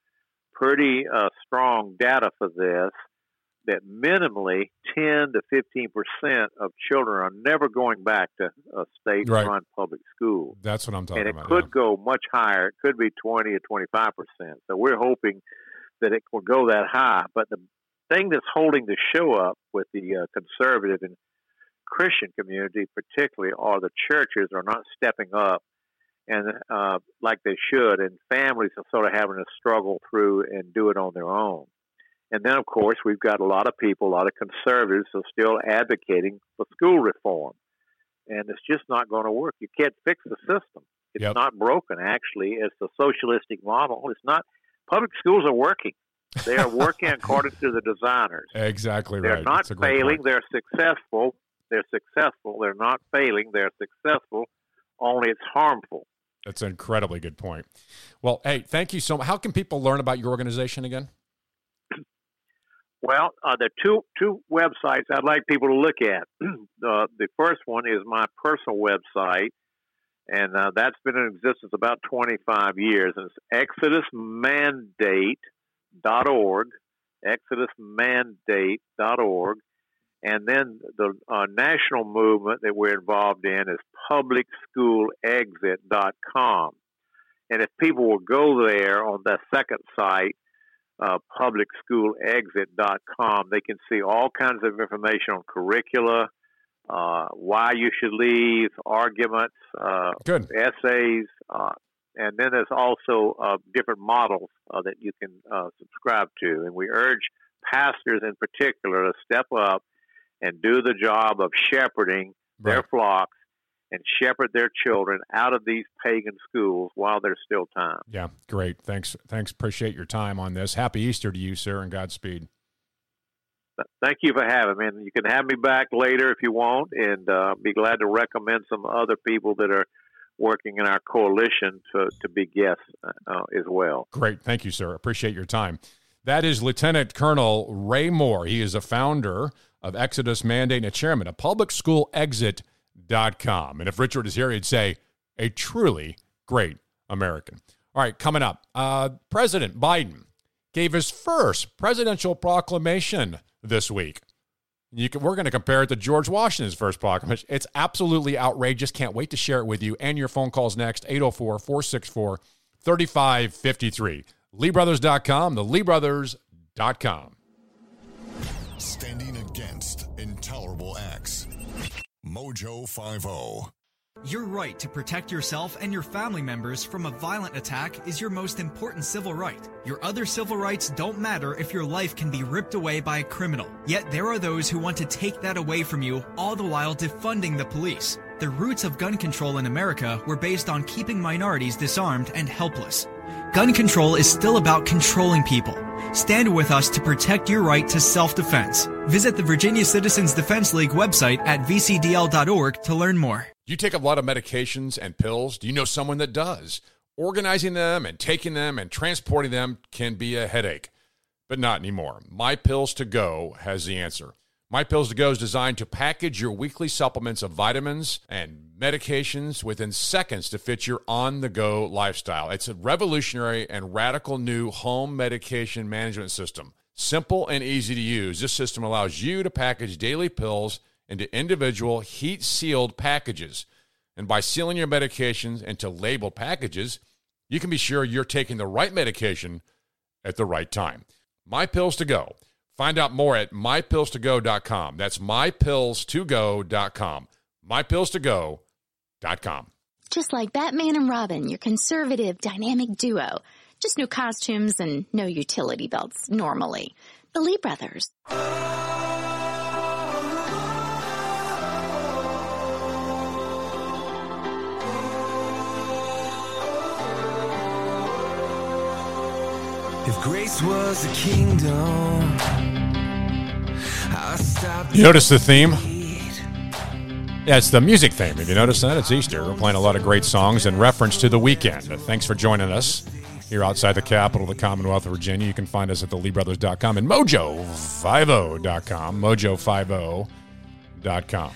pretty uh, strong data for this that minimally 10 to 15 percent of children are never going back to a state-run Right. public school, That's what I'm talking about. and it about. could go much higher. It could be 20 or 25 percent. So we're hoping that it will go that high. But the thing that's holding the show up with the uh, conservative and Christian community, particularly, are the churches are not stepping up and uh, like they should, and families are sort of having to struggle through and do it on their own. And then, of course, we've got a lot of people, a lot of conservatives, are still advocating for school reform, and it's just not going to work. You can't fix the system. It's Yep. not broken. Actually, it's the socialistic model. It's not. Public schools are working. They are working according to the designers. exactly They're right. not failing. They're successful. They're successful. They're not failing. They're successful. Only it's harmful. That's an incredibly good point. Well, hey, thank you so much. How can people learn about your organization again? Well, uh, there are two two websites I'd like people to look at. uh, the first one is my personal website, and uh, that's been in existence about 25 years. And it's exodusmandate.org, exodusmandate.org. And then the uh, national movement that we're involved in is publicschoolexit.com. And if people will go there on that second site, uh, publicschoolexit.com, they can see all kinds of information on curricula, uh, why you should leave, arguments, uh, Good. essays, uh, and then there's also uh, different models uh, that you can uh, subscribe to. And we urge pastors in particular to step up and do the job of shepherding their flocks and shepherd their children out of these pagan schools while there's still time. Yeah, great. Thanks. Thanks. Appreciate your time on this. Happy Easter to you, sir, and Godspeed. Thank you for having me. And you can have me back later if you want, and uh, be glad to recommend some other people that are working in our coalition to, to be guests uh, as well. Great. Thank you, sir. Appreciate your time. That is Lieutenant Colonel Ray Moore. He is a founder of Exodus Mandate and a chairman of publicschoolexit.com. And if Richard is here, he'd say a truly great American. All right, coming up, uh, President Biden gave his first presidential proclamation this week. Can, we're going to compare it to George Washington's first proclamation. It's absolutely outrageous. Can't wait to share it with you. And your phone calls next 804 464 3553. LeeBrothers.com, the LeeBrothers.com. Standing against intolerable acts. Mojo oh. 50. Your right to protect yourself and your family members from a violent attack is your most important civil right. Your other civil rights don't matter if your life can be ripped away by a criminal. Yet there are those who want to take that away from you, all the while defunding the police. The roots of gun control in America were based on keeping minorities disarmed and helpless. Gun control is still about controlling people. Stand with us to protect your right to self-defense. Visit the Virginia Citizens Defense League website at vcdl.org to learn more. Do you take a lot of medications and pills? Do you know someone that does? Organizing them and taking them and transporting them can be a headache, but not anymore. My Pills to Go has the answer. My Pills to Go is designed to package your weekly supplements of vitamins and medications within seconds to fit your on the go lifestyle. It's a revolutionary and radical new home medication management system. Simple and easy to use, this system allows you to package daily pills into individual heat sealed packages. And by sealing your medications into labeled packages, you can be sure you're taking the right medication at the right time. My Pills to Go. Find out more at mypillstogo.com. That's mypillstogo.com. Mypillstogo.com. Just like Batman and Robin, your conservative, dynamic duo. Just no costumes and no utility belts normally. The Lee Brothers. You notice the theme? Yeah, it's the music theme. Have you noticed that? It's Easter. We're playing a lot of great songs in reference to the weekend. Thanks for joining us here outside the capital of the Commonwealth of Virginia. You can find us at theleebrothers.com and mojo50.com. Mojo50.com.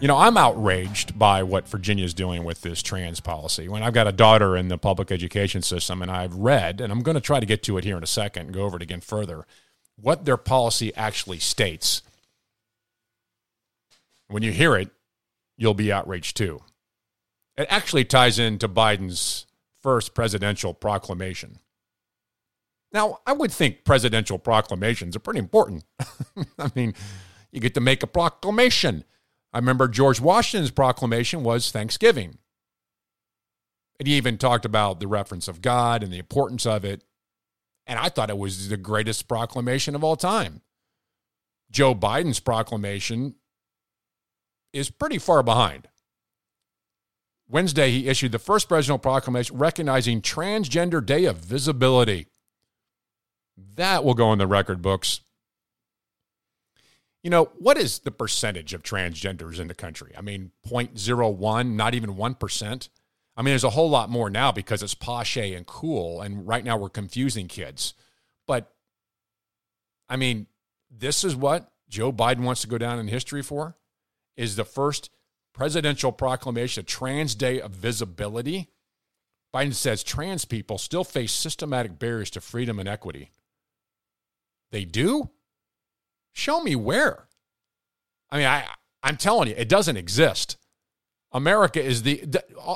You know, I'm outraged by what Virginia's doing with this trans policy. When I've got a daughter in the public education system, and I've read, and I'm going to try to get to it here in a second and go over it again further, what their policy actually states. When you hear it, you'll be outraged too. It actually ties into Biden's first presidential proclamation. Now, I would think presidential proclamations are pretty important. I mean, you get to make a proclamation. I remember George Washington's proclamation was Thanksgiving. And he even talked about the reference of God and the importance of it. And I thought it was the greatest proclamation of all time. Joe Biden's proclamation is pretty far behind. Wednesday, he issued the first presidential proclamation recognizing Transgender Day of Visibility. That will go in the record books. You know, what is the percentage of transgenders in the country? I mean, 0.01, not even 1%. I mean, there's a whole lot more now because it's posh and cool. And right now we're confusing kids. But I mean, this is what Joe Biden wants to go down in history for is the first presidential proclamation, a trans day of visibility. Biden says trans people still face systematic barriers to freedom and equity. They do? Show me where. I mean, I I'm telling you, it doesn't exist. America is the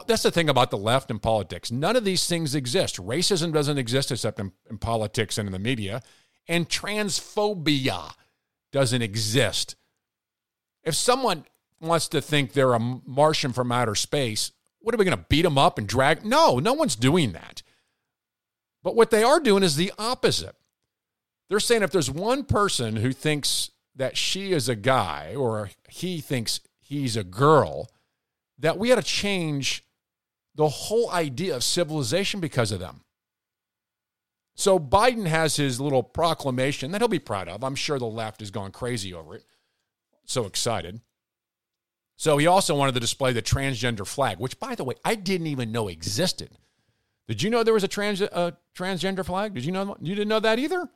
that's the thing about the left and politics. None of these things exist. Racism doesn't exist except in, in politics and in the media, and transphobia doesn't exist. If someone wants to think they're a Martian from outer space, what are we going to beat them up and drag? No, no one's doing that. But what they are doing is the opposite. They're saying if there's one person who thinks that she is a guy or he thinks he's a girl, that we had to change the whole idea of civilization because of them. So Biden has his little proclamation that he'll be proud of. I'm sure the left has gone crazy over it. So excited. So he also wanted to display the transgender flag, which, by the way, I didn't even know existed. Did you know there was a trans uh, transgender flag? Did you know you didn't know that either?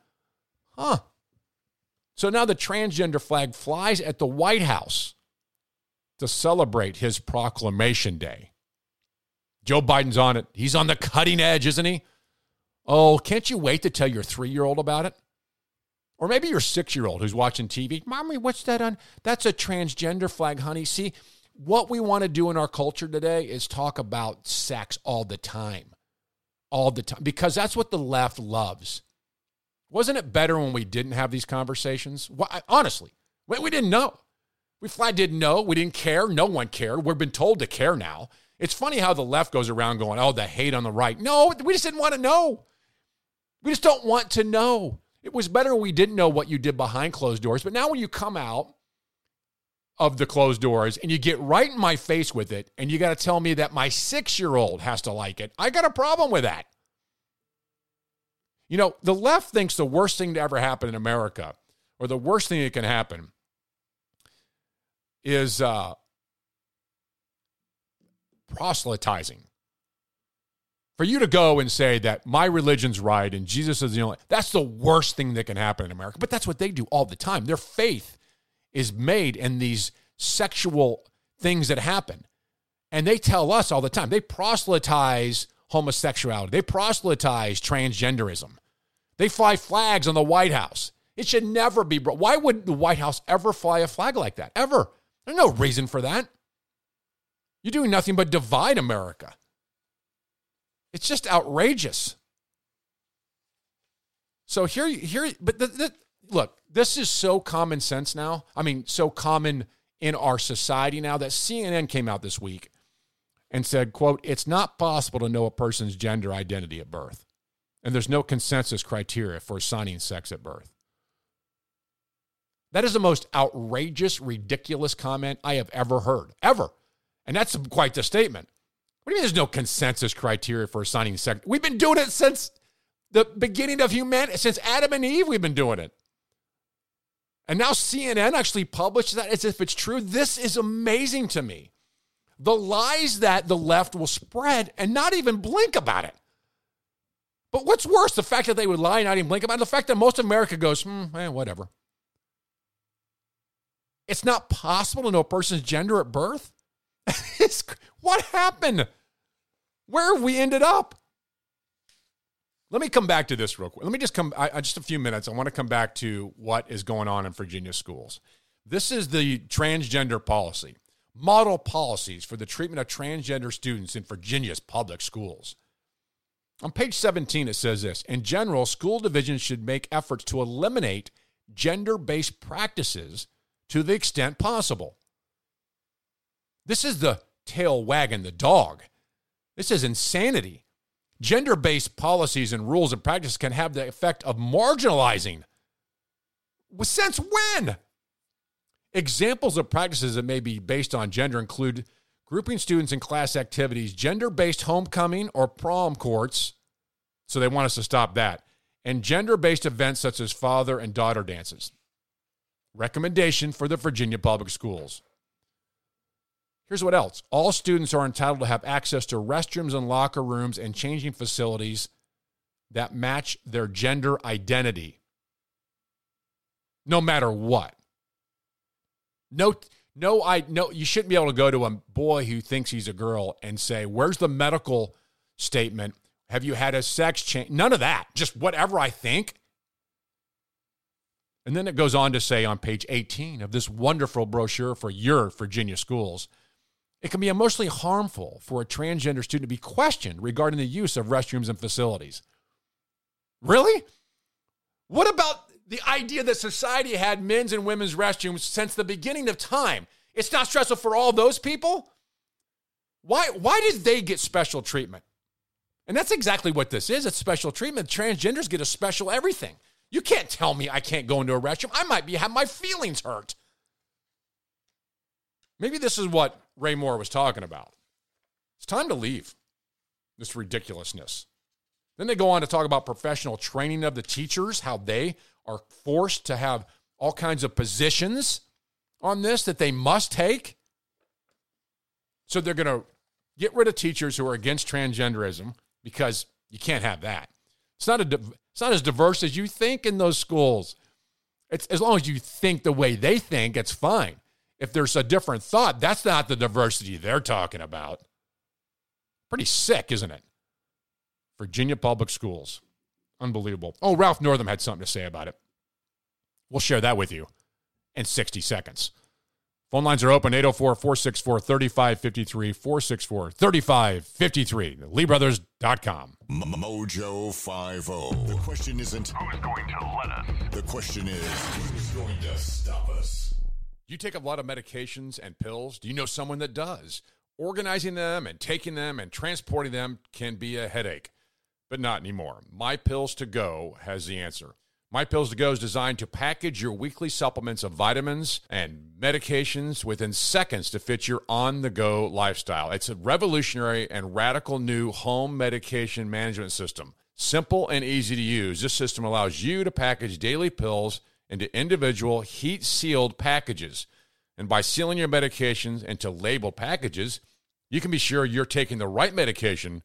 Huh. So now the transgender flag flies at the White House to celebrate his proclamation day. Joe Biden's on it. He's on the cutting edge, isn't he? Oh, can't you wait to tell your three year old about it? Or maybe your six year old who's watching TV. Mommy, what's that on? That's a transgender flag, honey. See, what we want to do in our culture today is talk about sex all the time. All the time. Because that's what the left loves. Wasn't it better when we didn't have these conversations? Honestly, we, we didn't know. We flat didn't know. We didn't care. No one cared. We've been told to care now. It's funny how the left goes around going, oh, the hate on the right. No, we just didn't want to know. We just don't want to know. It was better when we didn't know what you did behind closed doors. But now when you come out of the closed doors and you get right in my face with it and you got to tell me that my six year old has to like it, I got a problem with that. You know, the left thinks the worst thing to ever happen in America, or the worst thing that can happen, is uh, proselytizing. For you to go and say that my religion's right and Jesus is the only, that's the worst thing that can happen in America. But that's what they do all the time. Their faith is made in these sexual things that happen. And they tell us all the time, they proselytize homosexuality, they proselytize transgenderism, they fly flags on the White House. It should never be. Why would the White House ever fly a flag like that? Ever? There's no reason for that. You're doing nothing but divide America. It's just outrageous. So here, here, but the, the, look, this is so common sense now. I mean, so common in our society now that CNN came out this week and said, "quote It's not possible to know a person's gender identity at birth, and there's no consensus criteria for assigning sex at birth." That is the most outrageous, ridiculous comment I have ever heard, ever. And that's quite the statement. What do you mean there's no consensus criteria for assigning sex? We've been doing it since the beginning of humanity, since Adam and Eve, we've been doing it. And now CNN actually published that as if it's true. This is amazing to me. The lies that the left will spread and not even blink about it. But what's worse, the fact that they would lie and not even blink about it, the fact that most of America goes, hmm, eh, whatever. It's not possible to know a person's gender at birth. What happened? Where have we ended up? Let me come back to this real quick. Let me just come, I, I, just a few minutes. I want to come back to what is going on in Virginia schools. This is the transgender policy, model policies for the treatment of transgender students in Virginia's public schools. On page 17, it says this In general, school divisions should make efforts to eliminate gender based practices to the extent possible. This is the tail wagging the dog. This is insanity. Gender based policies and rules and practices can have the effect of marginalizing. Since when? Examples of practices that may be based on gender include grouping students in class activities, gender based homecoming or prom courts. So they want us to stop that. And gender based events such as father and daughter dances. Recommendation for the Virginia Public Schools. Here's what else all students are entitled to have access to restrooms and locker rooms and changing facilities that match their gender identity, no matter what. No, no, I no. You shouldn't be able to go to a boy who thinks he's a girl and say, "Where's the medical statement? Have you had a sex change?" None of that. Just whatever I think. And then it goes on to say on page 18 of this wonderful brochure for your Virginia schools, it can be emotionally harmful for a transgender student to be questioned regarding the use of restrooms and facilities. Really? What about the idea that society had men's and women's restrooms since the beginning of time? It's not stressful for all those people? Why, why did they get special treatment? And that's exactly what this is. It's special treatment. Transgenders get a special everything. You can't tell me I can't go into a restroom. I might be have my feelings hurt. Maybe this is what Ray Moore was talking about. It's time to leave this ridiculousness. Then they go on to talk about professional training of the teachers, how they are forced to have all kinds of positions on this that they must take. So they're going to get rid of teachers who are against transgenderism because you can't have that. It's not a it's not as diverse as you think in those schools. It's as long as you think the way they think, it's fine. If there's a different thought, that's not the diversity they're talking about. Pretty sick, isn't it? Virginia Public Schools. Unbelievable. Oh, Ralph Northam had something to say about it. We'll share that with you in 60 seconds. Phone lines are open 804 464 3553 464 3553. LeeBrothers.com. Mojo 50. The question isn't who's going to let us. The question is who's going to stop us. You take a lot of medications and pills. Do you know someone that does? Organizing them and taking them and transporting them can be a headache, but not anymore. My Pills to Go has the answer. My Pills to Go is designed to package your weekly supplements of vitamins and medications within seconds to fit your on the go lifestyle. It's a revolutionary and radical new home medication management system. Simple and easy to use, this system allows you to package daily pills into individual heat sealed packages. And by sealing your medications into labeled packages, you can be sure you're taking the right medication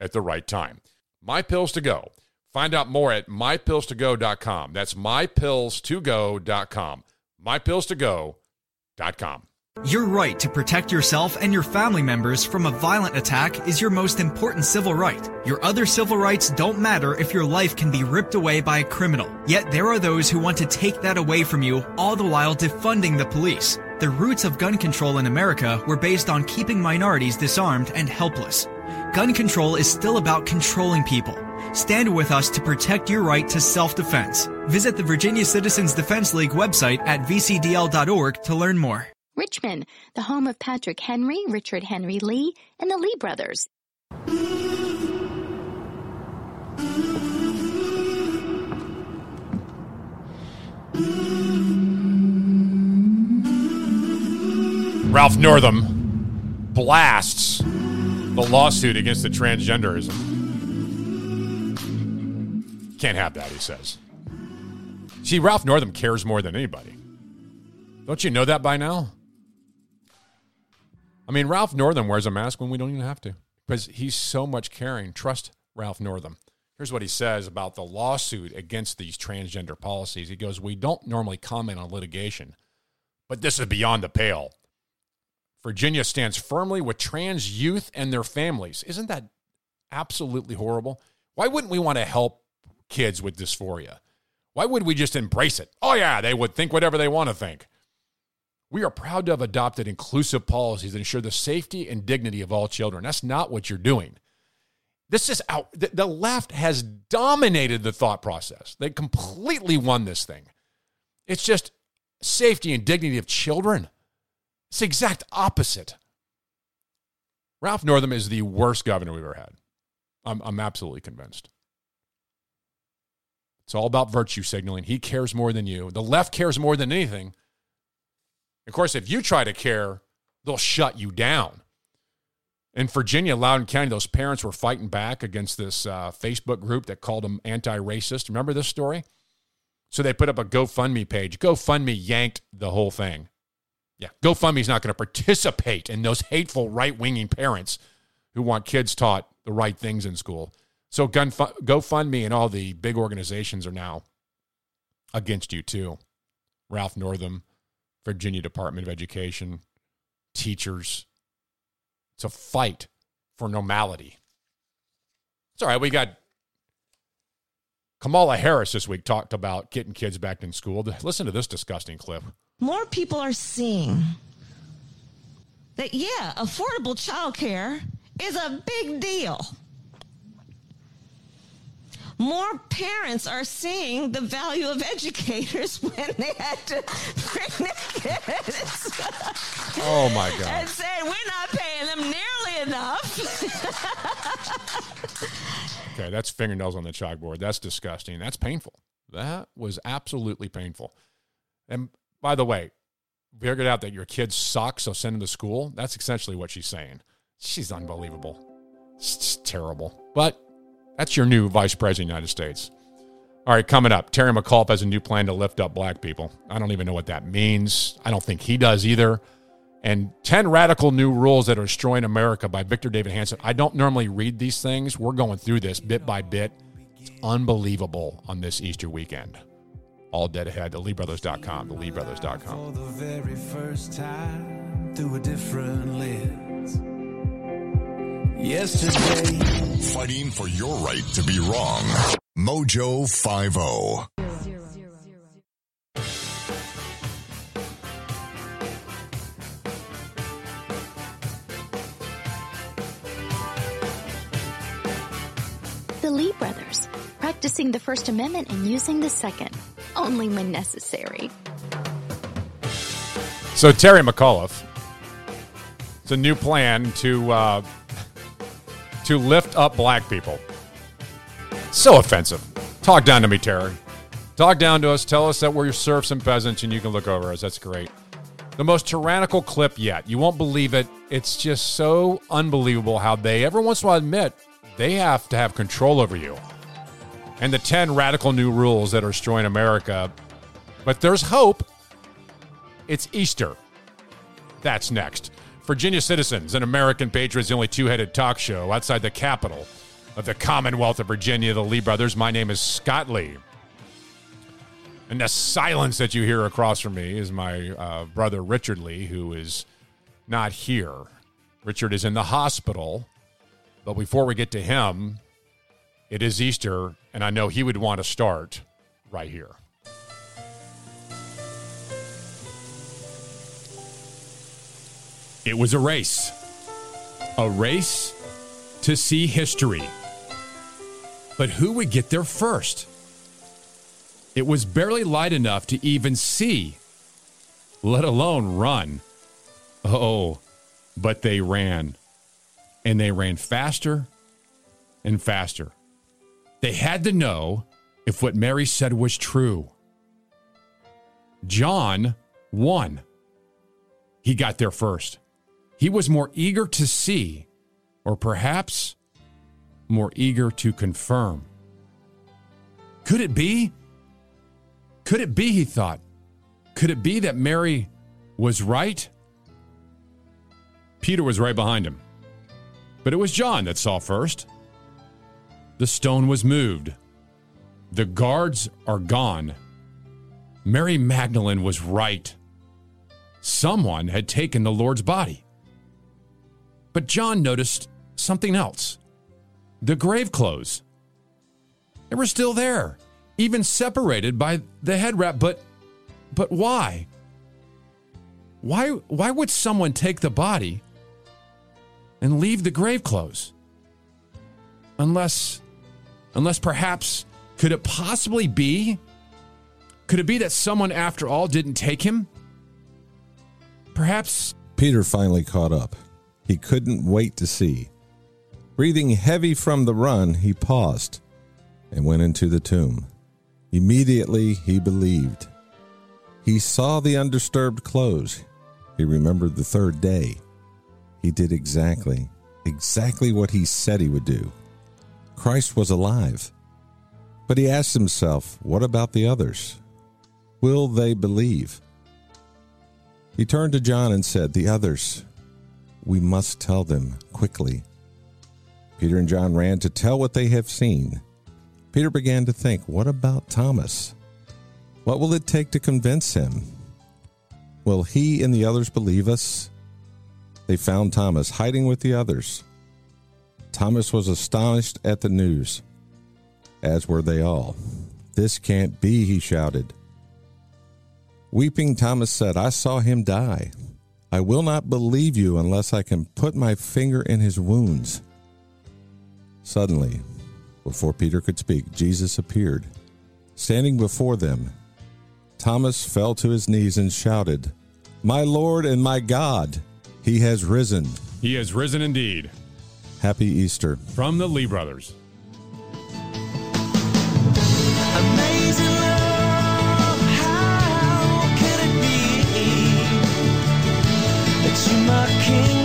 at the right time. My Pills to Go. Find out more at mypillstogo.com. That's mypillstogo.com. Mypillstogo.com. Your right to protect yourself and your family members from a violent attack is your most important civil right. Your other civil rights don't matter if your life can be ripped away by a criminal. Yet there are those who want to take that away from you, all the while defunding the police. The roots of gun control in America were based on keeping minorities disarmed and helpless. Gun control is still about controlling people. Stand with us to protect your right to self-defense. Visit the Virginia Citizens Defense League website at vcdl.org to learn more. Richmond, the home of Patrick Henry, Richard Henry Lee, and the Lee brothers. Ralph Northam blasts the lawsuit against the transgenderism. Can't have that, he says. See, Ralph Northam cares more than anybody. Don't you know that by now? I mean, Ralph Northam wears a mask when we don't even have to because he's so much caring. Trust Ralph Northam. Here's what he says about the lawsuit against these transgender policies. He goes, We don't normally comment on litigation, but this is beyond the pale. Virginia stands firmly with trans youth and their families. Isn't that absolutely horrible? Why wouldn't we want to help kids with dysphoria? Why would we just embrace it? Oh, yeah, they would think whatever they want to think. We are proud to have adopted inclusive policies that ensure the safety and dignity of all children. That's not what you're doing. This is out. The, left has dominated the thought process. They completely won this thing. It's just safety and dignity of children. It's the exact opposite. Ralph Northam is the worst governor we've ever had. I'm, I'm absolutely convinced. It's all about virtue signaling. He cares more than you. The left cares more than anything. Of course, if you try to care, they'll shut you down. In Virginia, Loudoun County, those parents were fighting back against this uh, Facebook group that called them anti racist. Remember this story? So they put up a GoFundMe page. GoFundMe yanked the whole thing. Yeah, GoFundMe is not going to participate in those hateful right winging parents who want kids taught the right things in school. So GoFundMe and all the big organizations are now against you too. Ralph Northam, Virginia Department of Education, teachers. It's a fight for normality. It's all right. We got Kamala Harris this week talked about getting kids back in school. Listen to this disgusting clip. More people are seeing that, yeah, affordable childcare is a big deal. More parents are seeing the value of educators when they had to bring their kids. Oh my God. And said, we're not paying them nearly enough. Okay, that's fingernails on the chalkboard. That's disgusting. That's painful. That was absolutely painful. And by the way, figured out that your kids suck, so send them to school. That's essentially what she's saying. She's unbelievable. It's terrible. But that's your new vice president of the United States. All right, coming up, Terry McAuliffe has a new plan to lift up black people. I don't even know what that means. I don't think he does either. And 10 radical new rules that are destroying America by Victor Davis Hanson. I don't normally read these things. We're going through this bit by bit. It's unbelievable on this Easter weekend. All dead ahead, the LeeBrothers.com, the LeeBrothers.com. For the very first time through a different lens. Yesterday, Fighting for your right to be wrong. Mojo oh. 50. The Lee brothers, practicing the First Amendment and using the Second, only when necessary. So Terry McAuliffe, it's a new plan to uh, to lift up black people. So offensive. Talk down to me, Terry. Talk down to us. Tell us that we're your serfs and peasants, and you can look over us. That's great. The most tyrannical clip yet. You won't believe it. It's just so unbelievable how they, every once in a while, admit they have to have control over you. And the 10 radical new rules that are destroying America. But there's hope. It's Easter. That's next. Virginia Citizens, an American Patriots, the only two headed talk show outside the capital of the Commonwealth of Virginia, the Lee brothers. My name is Scott Lee. And the silence that you hear across from me is my uh, brother Richard Lee, who is not here. Richard is in the hospital. But before we get to him, it is Easter, and I know he would want to start right here. It was a race. A race to see history. But who would get there first? It was barely light enough to even see, let alone run. Oh, but they ran. And they ran faster and faster. They had to know if what Mary said was true. John won. He got there first. He was more eager to see, or perhaps more eager to confirm. Could it be? Could it be, he thought? Could it be that Mary was right? Peter was right behind him. But it was John that saw first. The stone was moved. The guards are gone. Mary Magdalene was right. Someone had taken the Lord's body. But John noticed something else the grave clothes. They were still there, even separated by the head wrap. But, but why? Why, why would someone take the body and leave the grave clothes? Unless, unless perhaps, could it possibly be? Could it be that someone, after all, didn't take him? Perhaps Peter finally caught up. He couldn't wait to see. Breathing heavy from the run, he paused and went into the tomb. Immediately he believed. He saw the undisturbed clothes. He remembered the third day. He did exactly, exactly what he said he would do. Christ was alive. But he asked himself, what about the others? Will they believe? He turned to John and said, The others, we must tell them quickly. Peter and John ran to tell what they have seen. Peter began to think, What about Thomas? What will it take to convince him? Will he and the others believe us? They found Thomas hiding with the others. Thomas was astonished at the news, as were they all. This can't be, he shouted. Weeping, Thomas said, I saw him die. I will not believe you unless I can put my finger in his wounds. Suddenly, before Peter could speak, Jesus appeared. Standing before them, Thomas fell to his knees and shouted, My Lord and my God, he has risen. he has risen indeed. Happy Easter. From the Lee brothers. That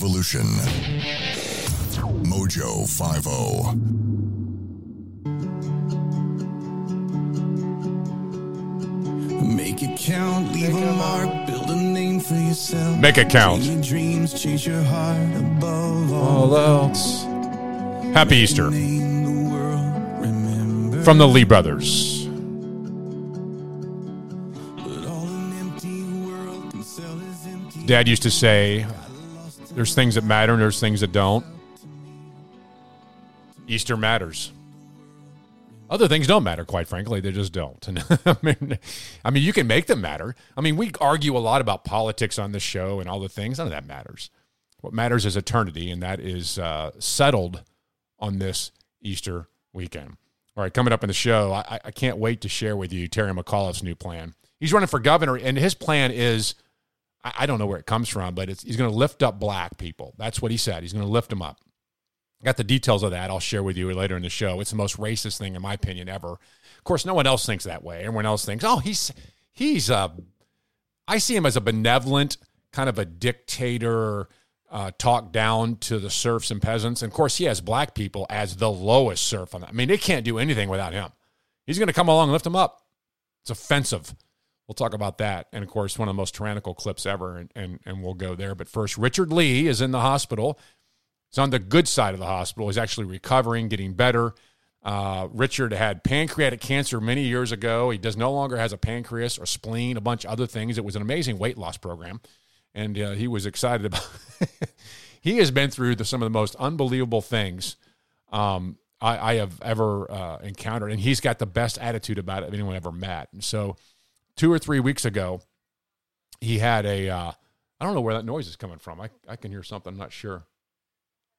Revolution. Mojo oh. 50. Make it count, leave a mark, build a name for yourself. Make it count. Your dreams, chase your heart above All all else. Happy Easter the world, from the Lee brothers. But all an empty world can sell is empty. Dad used to say, There's things that matter and there's things that don't. Easter matters. Other things don't matter, quite frankly. They just don't. And I mean, I mean, you can make them matter. I mean, we argue a lot about politics on the show and all the things. None of that matters. What matters is eternity, and that is uh, settled on this Easter weekend. All right, coming up in the show, I, I can't wait to share with you Terry McAuliffe's new plan. He's running for governor, and his plan is I, I don't know where it comes from, but he's going to lift up black people. That's what he said. He's going to lift them up. Got the details of that. I'll share with you later in the show. It's the most racist thing, in my opinion, ever. Of course, no one else thinks that way. Everyone else thinks, oh, he's he's uh, I see him as a benevolent kind of a dictator, uh, talk down to the serfs and peasants. And of course, he has black people as the lowest serf on that. I mean, they can't do anything without him. He's going to come along and lift them up. It's offensive. We'll talk about that. And of course, one of the most tyrannical clips ever, and, and, and we'll go there. But first, Richard Lee is in the hospital. He's on the good side of the hospital. He's actually recovering, getting better. Uh, Richard had pancreatic cancer many years ago. He does no longer has a pancreas or spleen, a bunch of other things. It was an amazing weight loss program, and uh, he was excited about. he has been through the, some of the most unbelievable things um, I, I, have ever uh, encountered, and he's got the best attitude about it anyone ever met. And so, two or three weeks ago, he had a. Uh, I don't know where that noise is coming from. I, I can hear something. I'm not sure.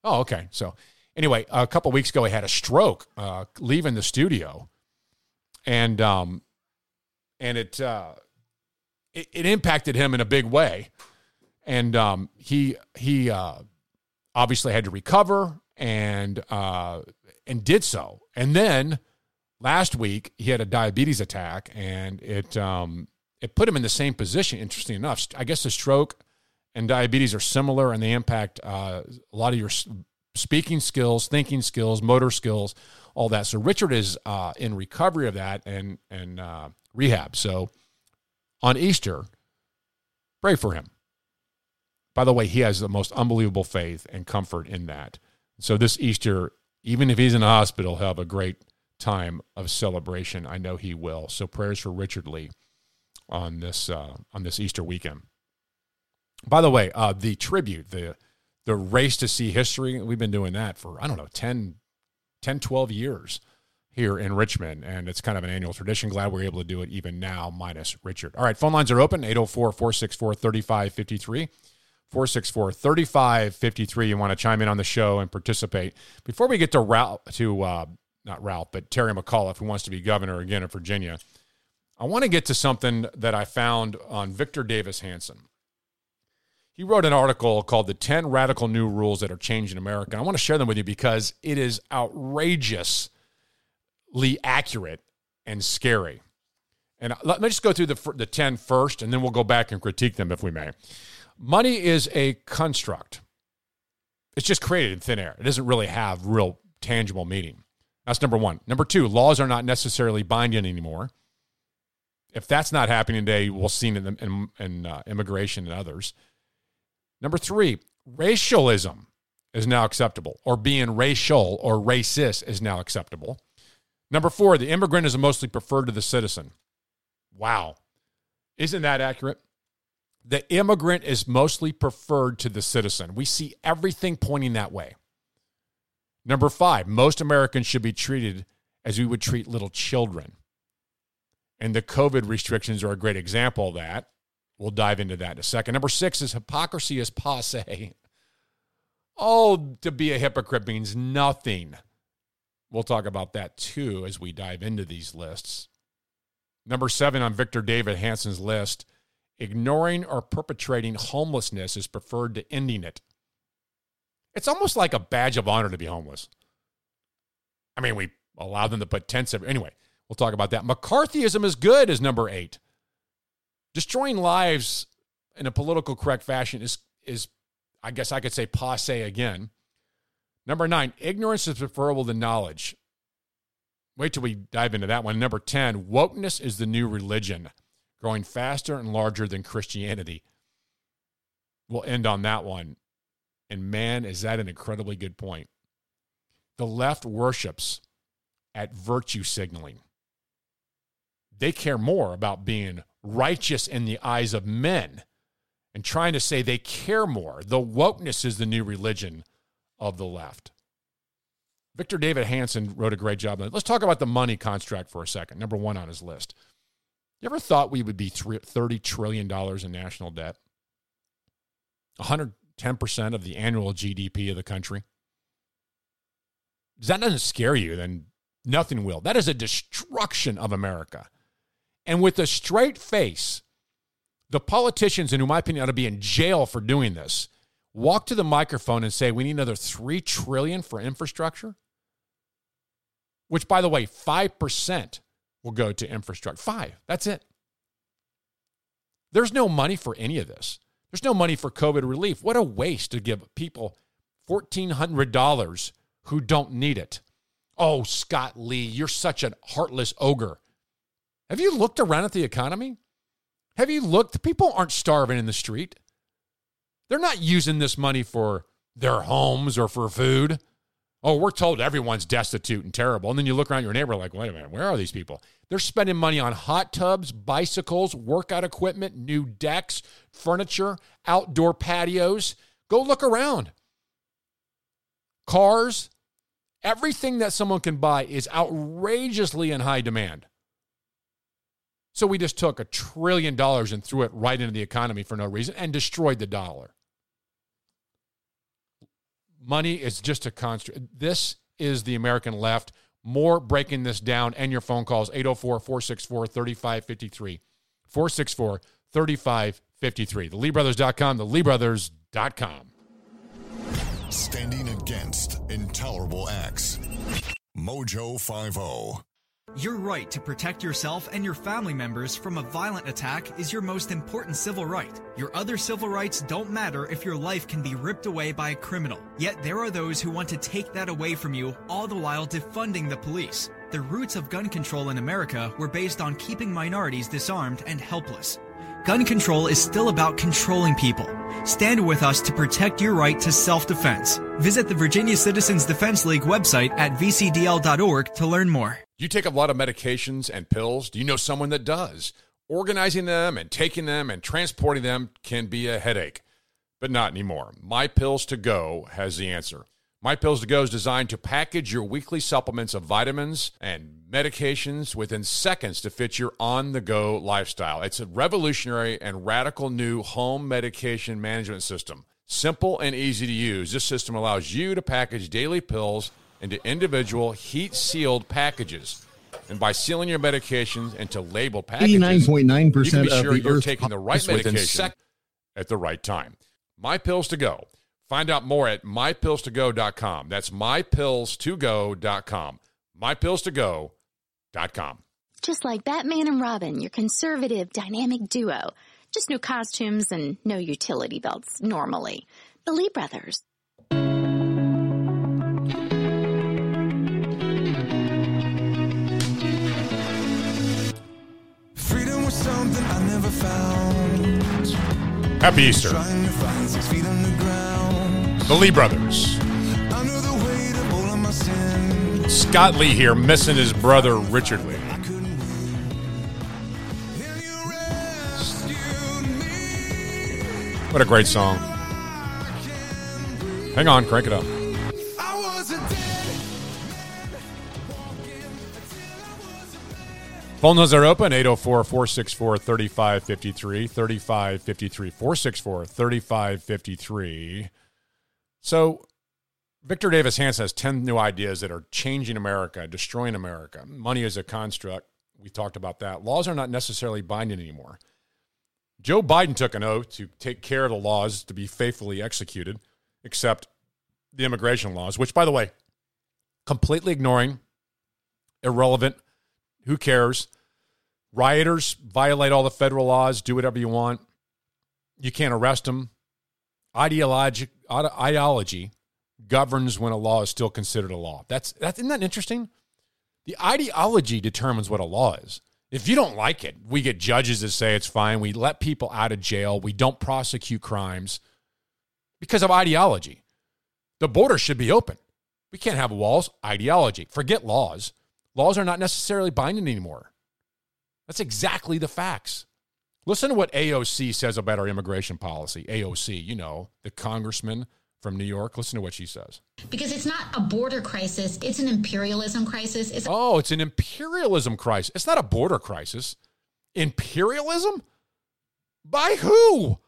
Oh, okay. So anyway, a couple weeks ago, he had a stroke uh, leaving the studio, and um, and it, uh, it it impacted him in a big way, and um, he he uh, obviously had to recover and uh, and did so, and then last week he had a diabetes attack, and it um, it put him in the same position. Interesting enough, I guess the stroke and diabetes are similar and they impact uh, a lot of your speaking skills, thinking skills, motor skills, all that. So Richard is uh, in recovery of that and and uh, rehab. So on Easter, pray for him. By the way, he has the most unbelievable faith and comfort in that. So this Easter, even if he's in the hospital, have a great time of celebration. I know he will. So prayers for Richard Lee on this uh, on this Easter weekend. By the way, uh, the tribute, the the race to see history, we've been doing that for, I don't know, 10, 10 12 years here in Richmond. And it's kind of an annual tradition. Glad we're able to do it even now, minus Richard. All right, phone lines are open 804 464 3553. 464 3553. You want to chime in on the show and participate. Before we get to route to, uh, not Ralph, but Terry McAuliffe, who wants to be governor again of Virginia, I want to get to something that I found on Victor Davis Hanson. He wrote an article called The 10 Radical New Rules That Are Changing America. I want to share them with you because it is outrageously accurate and scary. And let me just go through the, the 10 first, and then we'll go back and critique them if we may. Money is a construct, it's just created in thin air. It doesn't really have real tangible meaning. That's number one. Number two, laws are not necessarily binding anymore. If that's not happening today, we'll see it in, in, in uh, immigration and others. Number three, racialism is now acceptable, or being racial or racist is now acceptable. Number four, the immigrant is mostly preferred to the citizen. Wow. Isn't that accurate? The immigrant is mostly preferred to the citizen. We see everything pointing that way. Number five, most Americans should be treated as we would treat little children. And the COVID restrictions are a great example of that. We'll dive into that in a second. Number six is hypocrisy is passe. Oh, to be a hypocrite means nothing. We'll talk about that too as we dive into these lists. Number seven on Victor David Hanson's list ignoring or perpetrating homelessness is preferred to ending it. It's almost like a badge of honor to be homeless. I mean, we allow them to put tents every. Anyway, we'll talk about that. McCarthyism is good, is number eight destroying lives in a political correct fashion is is I guess I could say passe again. Number nine, ignorance is preferable to knowledge. Wait till we dive into that one. Number 10, wokeness is the new religion, growing faster and larger than Christianity. We'll end on that one. And man, is that an incredibly good point. The left worships at virtue signaling. They care more about being righteous in the eyes of men and trying to say they care more. The wokeness is the new religion of the left. Victor David Hanson wrote a great job. Let's talk about the money construct for a second. Number one on his list. You ever thought we would be $30 trillion in national debt? 110% of the annual GDP of the country? That doesn't scare you, then nothing will. That is a destruction of America. And with a straight face, the politicians, and in my opinion, ought to be in jail for doing this, walk to the microphone and say, we need another three trillion for infrastructure. Which, by the way, 5% will go to infrastructure. Five. That's it. There's no money for any of this. There's no money for COVID relief. What a waste to give people $1,400 who don't need it. Oh, Scott Lee, you're such a heartless ogre. Have you looked around at the economy? Have you looked? People aren't starving in the street. They're not using this money for their homes or for food. Oh, we're told everyone's destitute and terrible. And then you look around your neighbor like, wait a minute, where are these people? They're spending money on hot tubs, bicycles, workout equipment, new decks, furniture, outdoor patios. Go look around. Cars, everything that someone can buy is outrageously in high demand. So we just took a trillion dollars and threw it right into the economy for no reason and destroyed the dollar. Money is just a construct. This is the American left. More breaking this down and your phone calls 804 464 3553. 464 3553. TheLeeBrothers.com, TheLeeBrothers.com. Standing against intolerable acts. Mojo oh. 50. Your right to protect yourself and your family members from a violent attack is your most important civil right. Your other civil rights don't matter if your life can be ripped away by a criminal. Yet there are those who want to take that away from you, all the while defunding the police. The roots of gun control in America were based on keeping minorities disarmed and helpless. Gun control is still about controlling people. Stand with us to protect your right to self-defense. Visit the Virginia Citizens Defense League website at vcdl.org to learn more. You take a lot of medications and pills? Do you know someone that does? Organizing them and taking them and transporting them can be a headache, but not anymore. My Pills to Go has the answer. My Pills to Go is designed to package your weekly supplements of vitamins and medications within seconds to fit your on the go lifestyle. It's a revolutionary and radical new home medication management system. Simple and easy to use, this system allows you to package daily pills into individual heat sealed packages. And by sealing your medications into labeled packages, 89.9% you can be sure you're Earth's taking the right medication sec- at the right time. My Pills to Go. Find out more at mypillstogo.com. That's mypillstogo.com. Mypillstogo.com. Just like Batman and Robin, your conservative, dynamic duo. Just no costumes and no utility belts normally. The Lee brothers. Something I never found. Happy Easter. Trying to find six feet underground. The Lee brothers. Under the weight of all of my sins. Scott Lee here, missing his brother Richard Lee. What a great song. Hang on, crank it up. Phone lines are open 804 464 3553. 3553 464 3553. So, Victor Davis Hanson has 10 new ideas that are changing America, destroying America. Money is a construct. We talked about that. Laws are not necessarily binding anymore. Joe Biden took an oath to take care of the laws to be faithfully executed, except the immigration laws, which, by the way, completely ignoring, irrelevant, who cares? Rioters violate all the federal laws, do whatever you want. You can't arrest them. Ideology, ideology governs when a law is still considered a law. That's, that's isn't that interesting? The ideology determines what a law is. If you don't like it, we get judges that say it's fine. We let people out of jail. We don't prosecute crimes because of ideology. The border should be open. We can't have walls. Ideology. Forget laws. Laws are not necessarily binding anymore. That's exactly the facts. Listen to what AOC says about our immigration policy. AOC, you know, the congressman from New York. Listen to what she says. Because it's not a border crisis, it's an imperialism crisis. It's Oh, it's an imperialism crisis. It's not a border crisis. Imperialism? By who?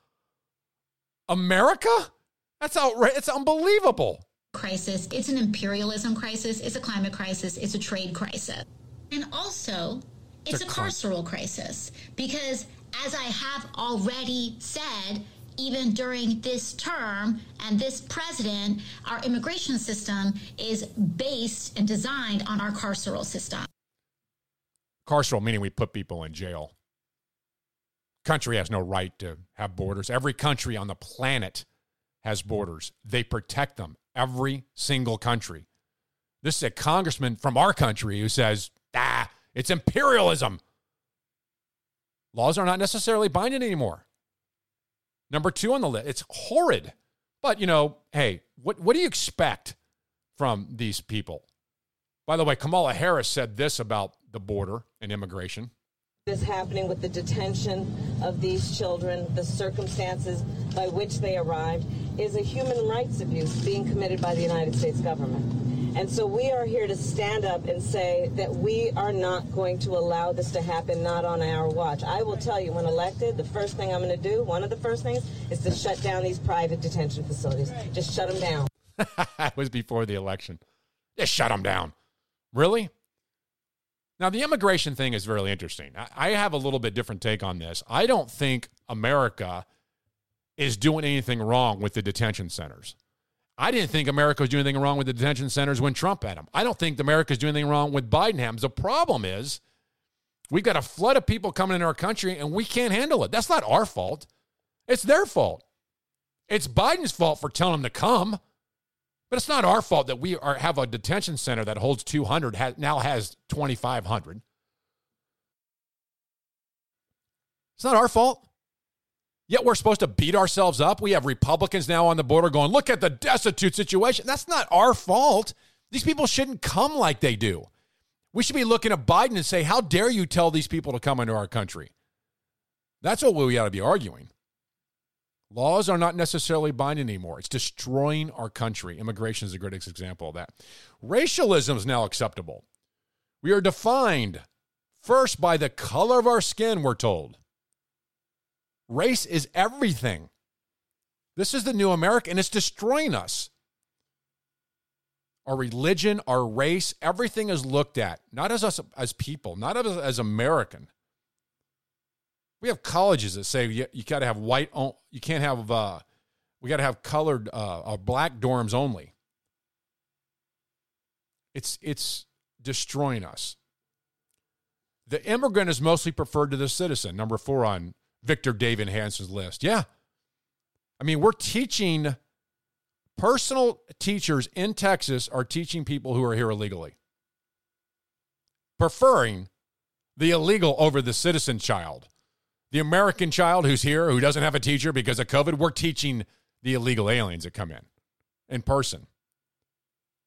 America? That's outrageous. It's unbelievable. Crisis. It's an imperialism crisis. It's a climate crisis. It's a trade crisis. And also, it's, It's a a, carceral crisis because, as I have already said, even during this term and this president, our immigration system is based and designed on our carceral system. Carceral, meaning we put people in jail. Country has no right to have borders. Every country on the planet has borders. They protect them. Every single country. This is a congressman from our country who says, ah, it's imperialism. Laws are not necessarily binding anymore. Number two on the list, it's horrid. But, you know, hey, what, what do you expect from these people? By the way, Kamala Harris said this about the border and immigration. Is happening with the detention of these children, the circumstances by which they arrived, is a human rights abuse being committed by the United States government. And so we are here to stand up and say that we are not going to allow this to happen, not on our watch. I will tell you, when elected, the first thing I'm going to do, one of the first things, is to shut down these private detention facilities. Just shut them down. that was before the election. Just shut them down. Really? Now, the immigration thing is really interesting. I, have a little bit different take on this. I don't think America is doing anything wrong with the detention centers. I didn't think America was doing anything wrong with the detention centers when Trump had them. I don't think America is doing anything wrong with Biden. The problem is we've got a flood of people coming into our country and we can't handle it. That's not our fault. It's their fault. It's Biden's fault for telling them to come. But it's not our fault that we are, have a detention center that holds 200, has, now has 2,500. It's not our fault. Yet we're supposed to beat ourselves up. We have Republicans now on the border going, look at the destitute situation. That's not our fault. These people shouldn't come like they do. We should be looking at Biden and say, how dare you tell these people to come into our country? That's what we ought to be arguing. Laws are not necessarily binding anymore. It's destroying our country. Immigration is a great example of that. Racialism is now acceptable. We are defined first by the color of our skin, we're told. Race is everything. This is the new America, and it's destroying us. Our religion, our race, everything is looked at, not as us as people, not as, as American. We have colleges that say you, you got to have white, you can't have, uh, we got to have colored, uh, uh, black dorms only. It's, it's destroying us. The immigrant is mostly preferred to the citizen, number four on Victor David Hanson's list. Yeah. I mean, we're teaching, personal teachers in Texas are teaching people who are here illegally, preferring the illegal over the citizen child. The American child who's here, who doesn't have a teacher because of COVID, we're teaching the illegal aliens that come in in person.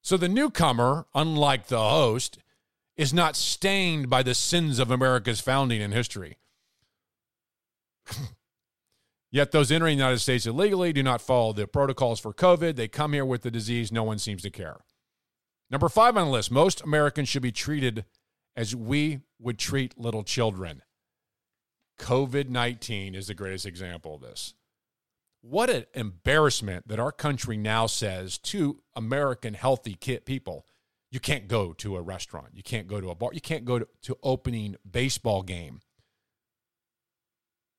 So the newcomer, unlike the host, is not stained by the sins of America's founding and history. Yet those entering the United States illegally do not follow the protocols for COVID. They come here with the disease. No one seems to care. Number five on the list most Americans should be treated as we would treat little children. COVID 19 is the greatest example of this. What an embarrassment that our country now says to American healthy kid people you can't go to a restaurant, you can't go to a bar, you can't go to, to opening baseball game.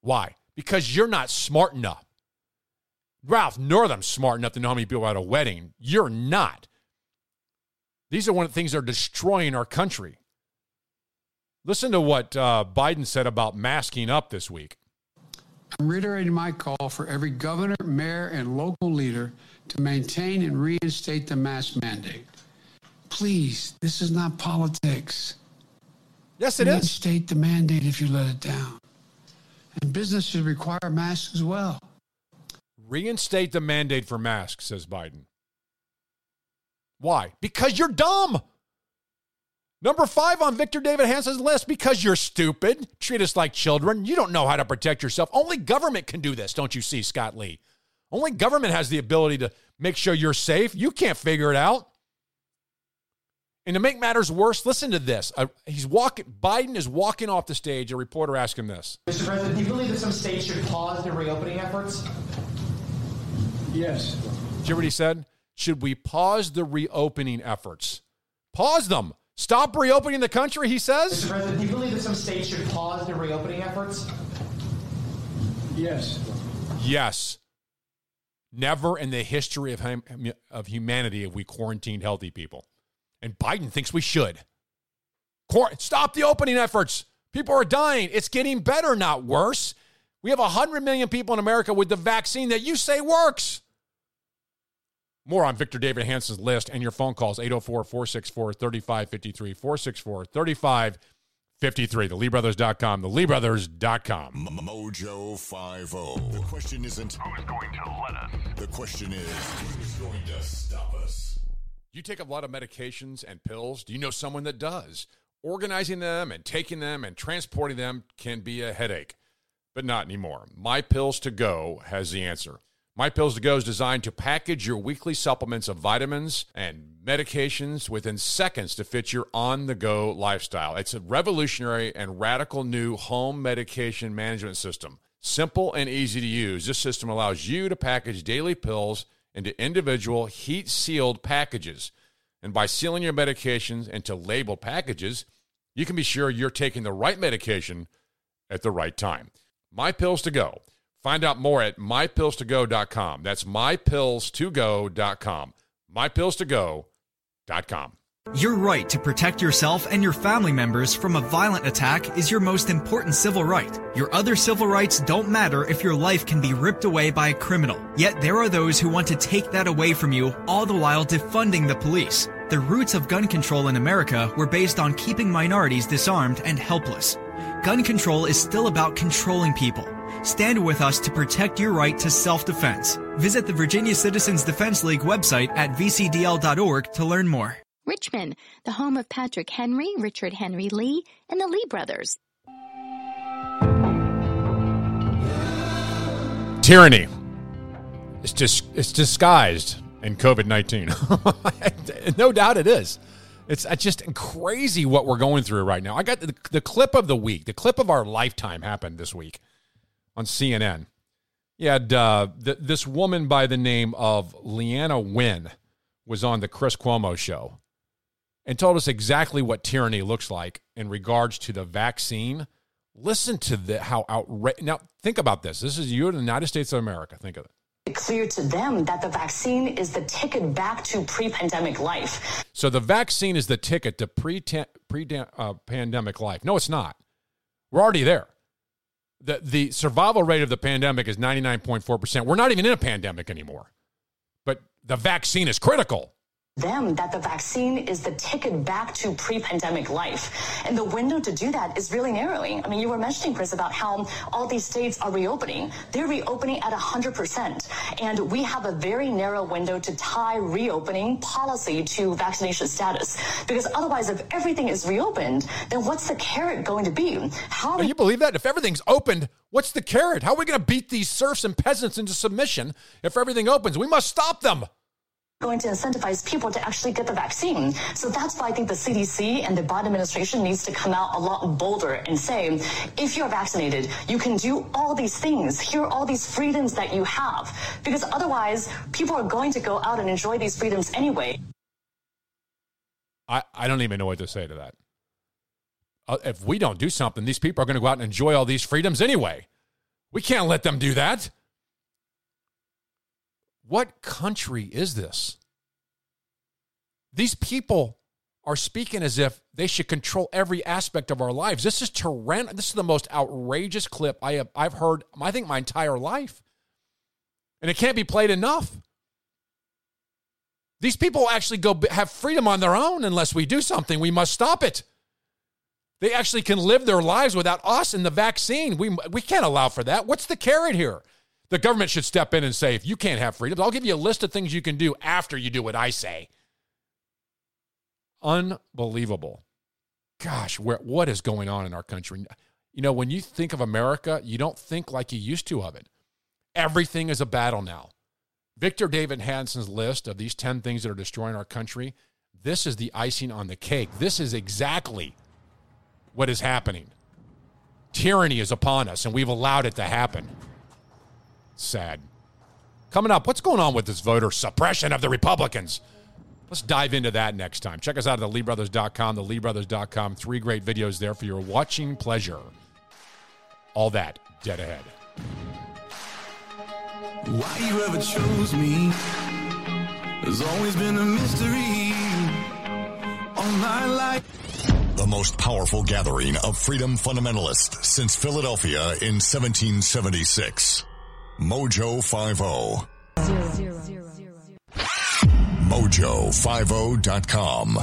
Why? Because you're not smart enough. Ralph Northam's smart enough to know how many people are at a wedding. You're not. These are one of the things that are destroying our country. Listen to what uh, Biden said about masking up this week. I'm reiterating my call for every governor, mayor, and local leader to maintain and reinstate the mask mandate. Please, this is not politics. Yes, it is. Reinstate the mandate if you let it down. And business should require masks as well. Reinstate the mandate for masks, says Biden. Why? Because you're dumb. Number five on Victor David Hanson's list because you're stupid. Treat us like children. You don't know how to protect yourself. Only government can do this, don't you see, Scott Lee? Only government has the ability to make sure you're safe. You can't figure it out. And to make matters worse, listen to this. Uh, he's walking. Biden is walking off the stage. A reporter asked him this. Mr. President, do you believe that some states should pause their reopening efforts? Yes. Did you hear what he said? Should we pause the reopening efforts? Pause them. Stop reopening the country, he says. Mr. President, do you believe that some states should pause their reopening efforts? Yes. Yes. Never in the history of, hum- of humanity have we quarantined healthy people. And Biden thinks we should. Quar- Stop the opening efforts. People are dying. It's getting better, not worse. We have 100 million people in America with the vaccine that you say works. More on Victor David Hanson's list and your phone calls 804 464 3553 464 3553. TheLeeBrothers.com. TheLeeBrothers.com. Mojo 50. The question isn't who's going to let us. The question is who's going to stop us. You take a lot of medications and pills. Do you know someone that does? Organizing them and taking them and transporting them can be a headache, but not anymore. My Pills to Go has the answer. My Pills to Go is designed to package your weekly supplements of vitamins and medications within seconds to fit your on the go lifestyle. It's a revolutionary and radical new home medication management system. Simple and easy to use, this system allows you to package daily pills into individual heat sealed packages. And by sealing your medications into labeled packages, you can be sure you're taking the right medication at the right time. My Pills to Go. Find out more at mypills2go.com. That's mypillstogo.com. Mypillstogo.com. Your right to protect yourself and your family members from a violent attack is your most important civil right. Your other civil rights don't matter if your life can be ripped away by a criminal. Yet there are those who want to take that away from you, all the while defunding the police. The roots of gun control in America were based on keeping minorities disarmed and helpless. Gun control is still about controlling people. Stand with us to protect your right to self defense. Visit the Virginia Citizens Defense League website at vcdl.org to learn more. Richmond, the home of Patrick Henry, Richard Henry Lee, and the Lee brothers. Tyranny. It's just it's disguised in COVID nineteen. no doubt it is. It's just crazy what we're going through right now. I got the, the clip of the week, the clip of our lifetime happened this week on CNN. You had uh, th- this woman by the name of Leana Wen was on the Chris Cuomo show and told us exactly what tyranny looks like in regards to the vaccine. Listen to the how outrageous. Now, think about this. This is you in the United States of America. Think of it. Clear to them that the vaccine is the ticket back to pre-pandemic life. So the vaccine is the ticket to pre pre uh, pandemic life. No, it's not. We're already there. The the survival rate of the pandemic is 99.4%. We're not even in a pandemic anymore. But the vaccine is critical. Them that the vaccine is the ticket back to pre-pandemic life. And the window to do that is really narrowing. I mean, you were mentioning, Chris, about how all these states are reopening. They're reopening at 100%. And we have a very narrow window to tie reopening policy to vaccination status. Because otherwise, if everything is reopened, then what's the carrot going to be? How Can you believe that? If everything's opened, what's the carrot? How are we going to beat these serfs and peasants into submission if everything opens? We must stop them. Going to incentivize people to actually get the vaccine. So that's why I think the CDC and the Biden administration needs to come out a lot bolder and say, if you're vaccinated, you can do all these things. Here are all these freedoms that you have. Because otherwise, people are going to go out and enjoy these freedoms anyway. I, I don't even know what to say to that. Uh, if we don't do something, these people are going to go out and enjoy all these freedoms anyway. We can't let them do that. What country is this? These people are speaking as if they should control every aspect of our lives. This is tyrann- This is the most outrageous clip I have I've heard. I think my entire life, and it can't be played enough. These people actually go have freedom on their own unless we do something. We must stop it. They actually can live their lives without us and the vaccine. We we can't allow for that. What's the carrot here? The government should step in and say, if you can't have freedoms, I'll give you a list of things you can do after you do what I say. Unbelievable. gosh, where what is going on in our country? You know, when you think of America, you don't think like you used to of it. Everything is a battle now. Victor David Hanson's list of these 10 things that are destroying our country, this is the icing on the cake. This is exactly what is happening. Tyranny is upon us, and we've allowed it to happen. Sad. Coming up, what's going on with this voter suppression of the Republicans? Let's dive into that next time. Check us out at theleebrothers.com, theleebrothers.com. Three great videos there for your watching pleasure. All that dead ahead. Why you ever chose me has always been a mystery. All my life. The most powerful gathering of freedom fundamentalists since Philadelphia in 1776. Mojo 50. Mojo50.com.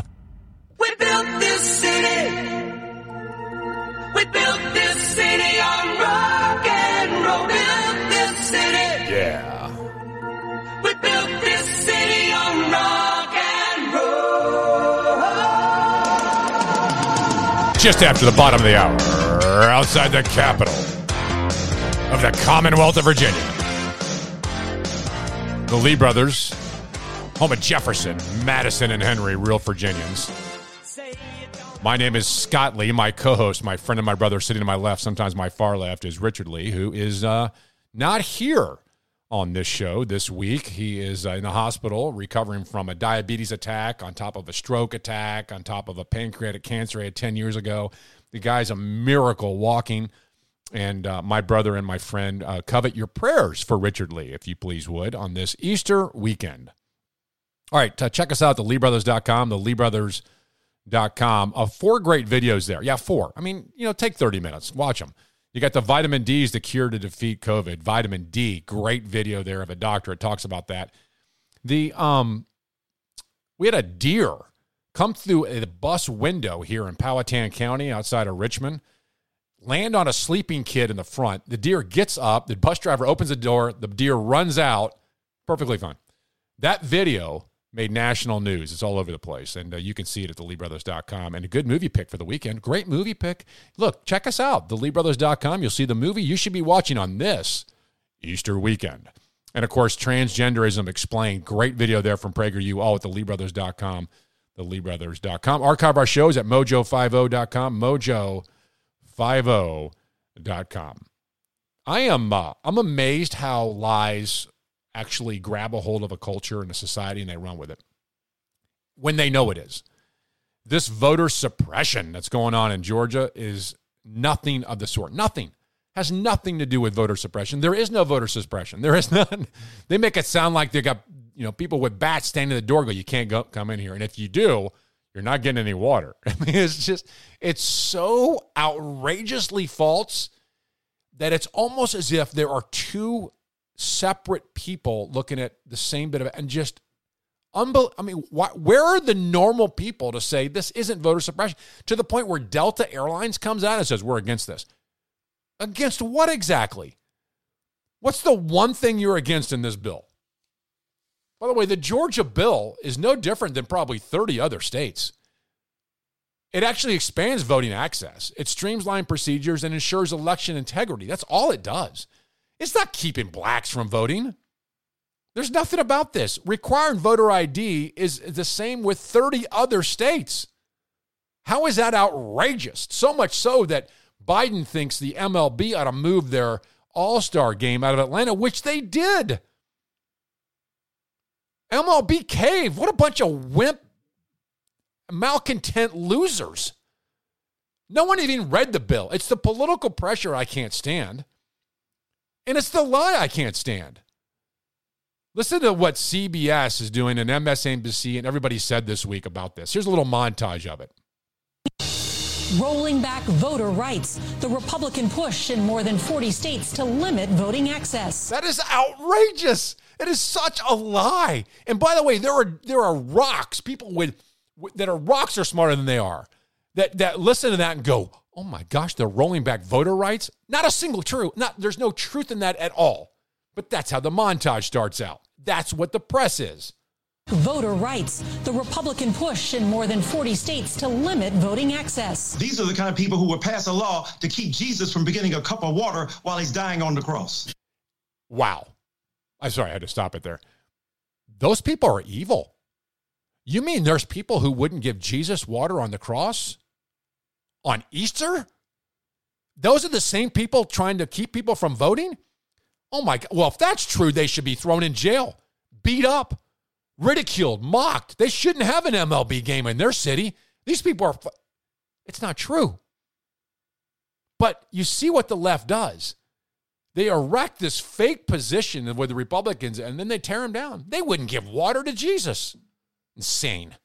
We built this city. We built this city on rock and roll. Built this city. Yeah. We built this city on rock and roll. Just after the bottom of the hour, outside the capital of the Commonwealth of Virginia. The Lee brothers, home of Jefferson, Madison, and Henry, real Virginians. My name is Scott Lee. My co-host, my friend and my brother, sitting to my left, sometimes my far left, is Richard Lee, who is uh, not here on this show this week. He is uh, in the hospital recovering from a diabetes attack, on top of a stroke attack, on top of a pancreatic cancer he had ten years ago. The guy's a miracle walking. And uh, my brother and my friend uh, covet your prayers for Richard Lee, if you please would, on this Easter weekend. All right, uh, check us out, the LeeBrothers.com, the LeeBrothers.com. Uh, four great videos there. Yeah, four. I mean, you know, take 30 minutes, watch them. You got the vitamin D is the cure to defeat COVID. Vitamin D, great video there of a doctor. It talks about that. The um, we had a deer come through a bus window here in Powhatan County, outside of Richmond, land on a sleeping kid in the front. The deer gets up. The bus driver opens the door. The deer runs out. Perfectly fine. That video made national news. It's all over the place. And uh, you can see it at theleebrothers.com. And a good movie pick for the weekend. Great movie pick. Look, check us out, theleebrothers.com. You'll see the movie you should be watching on this Easter weekend. And of course, Transgenderism Explained. Great video there from PragerU, all at theleebrothers.com, theleebrothers.com. Archive our shows at mojo50.com, mojo50.com. I am uh, I'm amazed how lies actually grab a hold of a culture and a society and they run with it when they know it is. This voter suppression that's going on in Georgia is nothing of the sort. Nothing. Has nothing to do with voter suppression. There is no voter suppression. There is none. They make it sound like they got, you know, people with bats standing at the door go, you can't go come in here. And if you do, you're not getting any water. I mean, it's just it's so outrageously false that it's almost as if there are two separate people looking at the same bit of it and just unbel- I mean, why, where are the normal people to say this isn't voter suppression to the point where Delta Airlines comes out and says we're against this? Against what exactly? What's the one thing you're against in this bill? By the way, the Georgia bill is no different than probably 30 other states. It actually expands voting access. It streamlines procedures and ensures election integrity. That's all it does. It's not keeping blacks from voting. There's nothing about this. Requiring voter ID is the same with 30 other states. How is that outrageous? So much so that Biden thinks the MLB ought to move their All Star game out of Atlanta, which they did. MLB cave. What a bunch of wimp, malcontent losers. No one even read the bill. It's the political pressure I can't stand. And it's the lie I can't stand. Listen to what CBS is doing and MSNBC and everybody said this week about this. Here's a little montage of it. Rolling back voter rights, the Republican push in more than 40 states to limit voting access. That is outrageous. It is such a lie. And by the way, there are there are rocks. People with, that are rocks are smarter than they are. That that listen to that and go, "Oh my gosh, they're rolling back voter rights." Not a single true. Not there's no truth in that at all. But that's how the montage starts out. That's what the press is. Voter rights, the Republican push in more than 40 states to limit voting access. These are the kind of people who would pass a law to keep Jesus from beginning a cup of water while he's dying on the cross. Wow. I'm sorry, I had to stop it there. Those people are evil. You mean there's people who wouldn't give Jesus water on the cross? On Easter? Those are the same people trying to keep people from voting? Oh my God. Well, if that's true, they should be thrown in jail, beat up, ridiculed, mocked. They shouldn't have an MLB game in their city. These people are. It's not true. But you see what the left does. They erect this fake position with the Republicans and then they tear them down. They wouldn't give water to Jesus. Insane.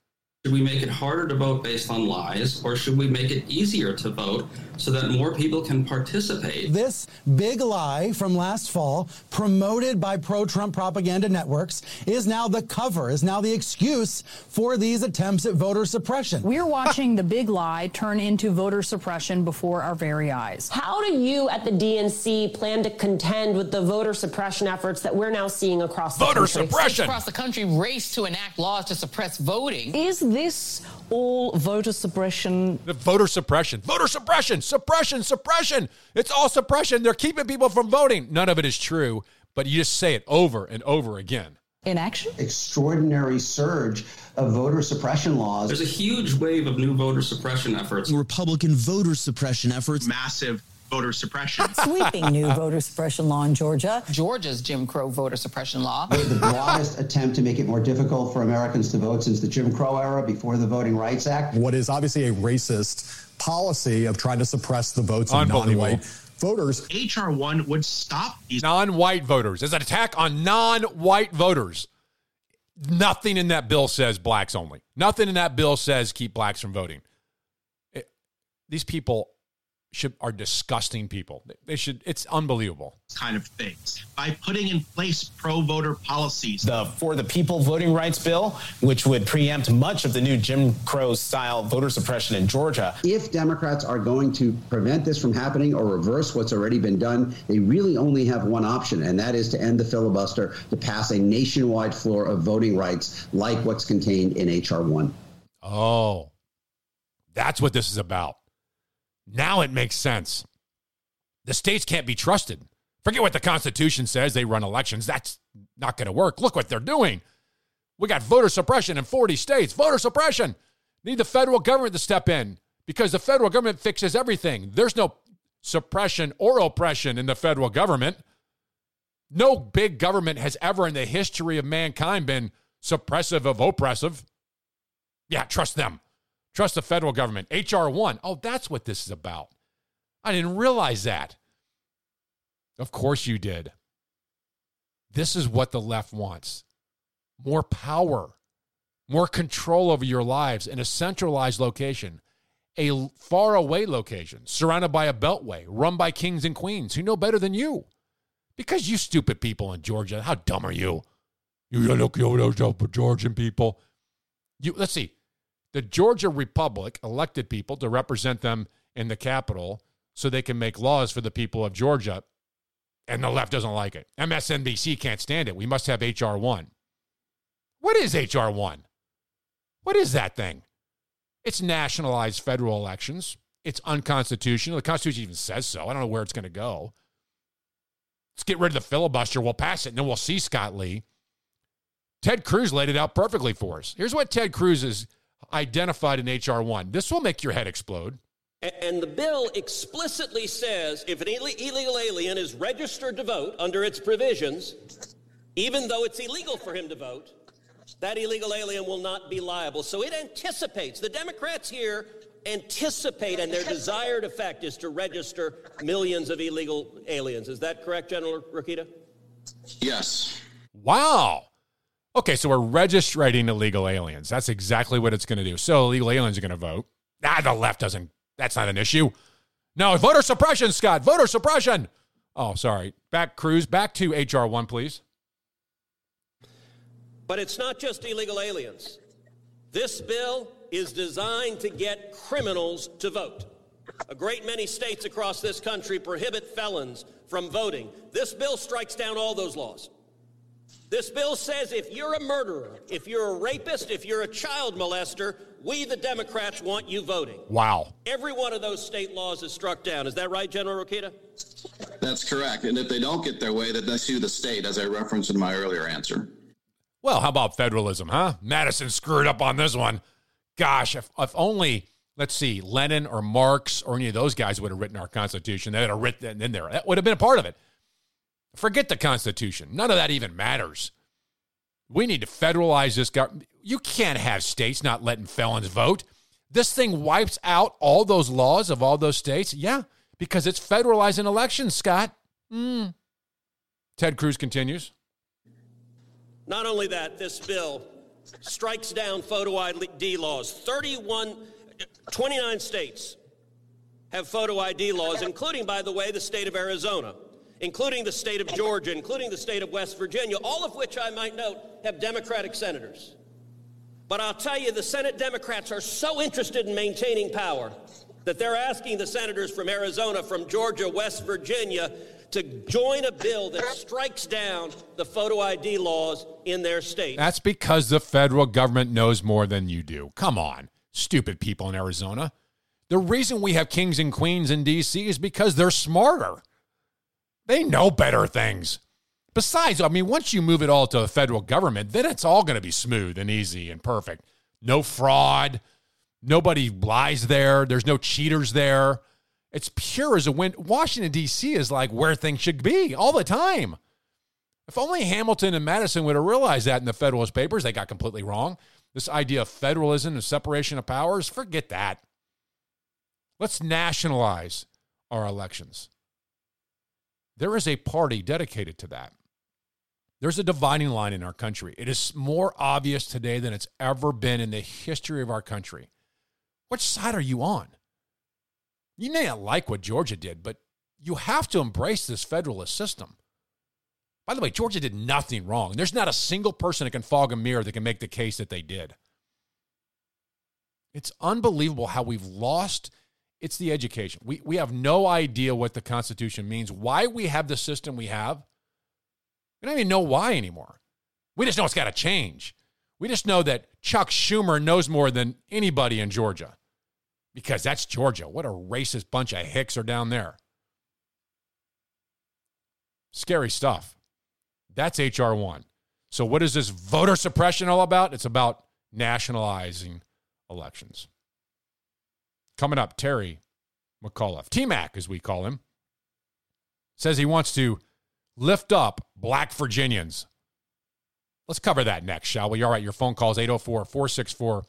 Should we make it harder to vote based on lies, or should we make it easier to vote so that more people can participate? This big lie from last fall, promoted by pro Trump propaganda networks, is now the cover, is now the excuse for these attempts at voter suppression. We're watching the big lie turn into voter suppression before our very eyes. How do you at the DNC plan to contend with the voter suppression efforts that we're now seeing across the country? Voter country? suppression. Across the country race to enact laws to suppress voting. Is this all voter suppression? The voter suppression. Voter suppression. Suppression. Suppression. It's all suppression. They're keeping people from voting. None of it is true, but you just say it over and over again. In action? Extraordinary surge of voter suppression laws. There's a huge wave of new voter suppression efforts. Republican voter suppression efforts. Massive voter suppression. Sweeping new voter suppression law in Georgia. Georgia's Jim Crow voter suppression law. the broadest attempt to make it more difficult for Americans to vote since the Jim Crow era before the Voting Rights Act. What is obviously a racist policy of trying to suppress the votes of non-white voters. HR one would stop these non-white voters. It's an attack on non-white voters. Nothing in that bill says blacks only. Nothing in that bill says keep blacks from voting. It- these people should are disgusting people. They- They should. It's unbelievable. kind of things by putting in place pro-voter policies. The For the People voting rights bill, which would preempt much of the new Jim Crow style voter suppression in Georgia. If Democrats are going to prevent this from happening or reverse what's already been done, they really only have one option, and that is to end the filibuster to pass a nationwide floor of voting rights like what's contained in H.R. 1. Oh, that's what this is about. Now it makes sense. The states can't be trusted. Forget what the Constitution says. They run elections. That's not going to work. Look what they're doing. We got voter suppression in 40 states. Voter suppression. Need the federal government to step in because the federal government fixes everything. There's no suppression or oppression in the federal government. No big government has ever in the history of mankind been suppressive of oppressive. Yeah, trust them. Trust the federal government. HR 1. Oh, that's what this is about. I didn't realize that. Of course you did. This is what the left wants more power, more control over your lives in a centralized location, a far away location, surrounded by a beltway, run by kings and queens who know better than you. Because you stupid people in Georgia, how dumb are you? You look over those Georgian people. You let's see. The Georgia Republic elected people to represent them in the Capitol so they can make laws for the people of Georgia. And the left doesn't like it. MSNBC can't stand it. We must have HR 1. What is HR 1? What is that thing? It's nationalized federal elections. It's unconstitutional. The Constitution even says so. I don't know where it's going to go. Let's get rid of the filibuster. We'll pass it and then we'll see Scott Lee. Ted Cruz laid it out perfectly for us. Here's what Ted Cruz has identified in H.R. 1. This will make your head explode. And the bill explicitly says if an illegal alien is registered to vote under its provisions, even though it's illegal for him to vote, that illegal alien will not be liable. So it anticipates, the Democrats here anticipate, and their desired effect is to register millions of illegal aliens. Is that correct, General Rokita? Yes. Wow. Okay, so we're registering illegal aliens. That's exactly what it's going to do. So illegal aliens are going to vote. Ah, the left doesn't. That's not an issue. No, voter suppression, Scott. Voter suppression. Oh, sorry. Back, Cruz. Back to HR one, please. But it's not just illegal aliens. This bill is designed to get criminals to vote. A great many states across this country prohibit felons from voting. This bill strikes down all those laws. This bill says if you're a murderer, if you're a rapist, if you're a child molester, we, the Democrats, want you voting. Wow. Every one of those state laws is struck down. Is that right, General Rokita? That's correct. And if they don't get their way, then they sue the state, as I referenced in my earlier answer. Well, how about federalism, huh? Madison screwed up on this one. Gosh, if, if only, let's see, Lenin or Marx or any of those guys would have written our Constitution, they would have written it in there. That would have been a part of it. Forget the Constitution. None of that even matters. We need to federalize this government. You can't have states not letting felons vote. This thing wipes out all those laws of all those states. Yeah, because it's federalizing elections, Scott. Mm. Ted Cruz continues. Not only that, this bill strikes down photo ID laws. 31, 29 states have photo ID laws, including, by the way, the state of Arizona, including the state of Georgia, including the state of West Virginia, all of which I might note have Democratic senators. But I'll tell you, the Senate Democrats are so interested in maintaining power that they're asking the senators from Arizona, from Georgia, West Virginia, to join a bill that strikes down the photo ID laws in their state. That's because the federal government knows more than you do. Come on, stupid people in Arizona. The reason we have kings and queens in D.C. is because they're smarter. They know better things. Besides, I mean, once you move it all to the federal government, then it's all going to be smooth and easy and perfect. No fraud. Nobody lies there. There's no cheaters there. It's pure as a wind. Washington, D.C. is like where things should be all the time. If only Hamilton and Madison would have realized that in the Federalist Papers, they got completely wrong. This idea of federalism and separation of powers, forget that. Let's nationalize our elections. There is a party dedicated to that. There's a dividing line in our country. It is more obvious today than it's ever been in the history of our country. Which side are you on? You may not like what Georgia did, but you have to embrace this federalist system. By the way, Georgia did nothing wrong. There's not a single person that can fog a mirror that can make the case that they did. It's unbelievable how we've lost. It's the education. We, we have no idea what the Constitution means, why we have the system we have. We don't even know why anymore. We just know it's got to change. We just know that Chuck Schumer knows more than anybody in Georgia because that's Georgia. What a racist bunch of hicks are down there. Scary stuff. That's H.R. 1. So, what is this voter suppression all about? It's about nationalizing elections. Coming up, Terry McAuliffe, T Mac, as we call him, says he wants to lift up black Virginians. Let's cover that next, shall we? All right, your phone calls 804 464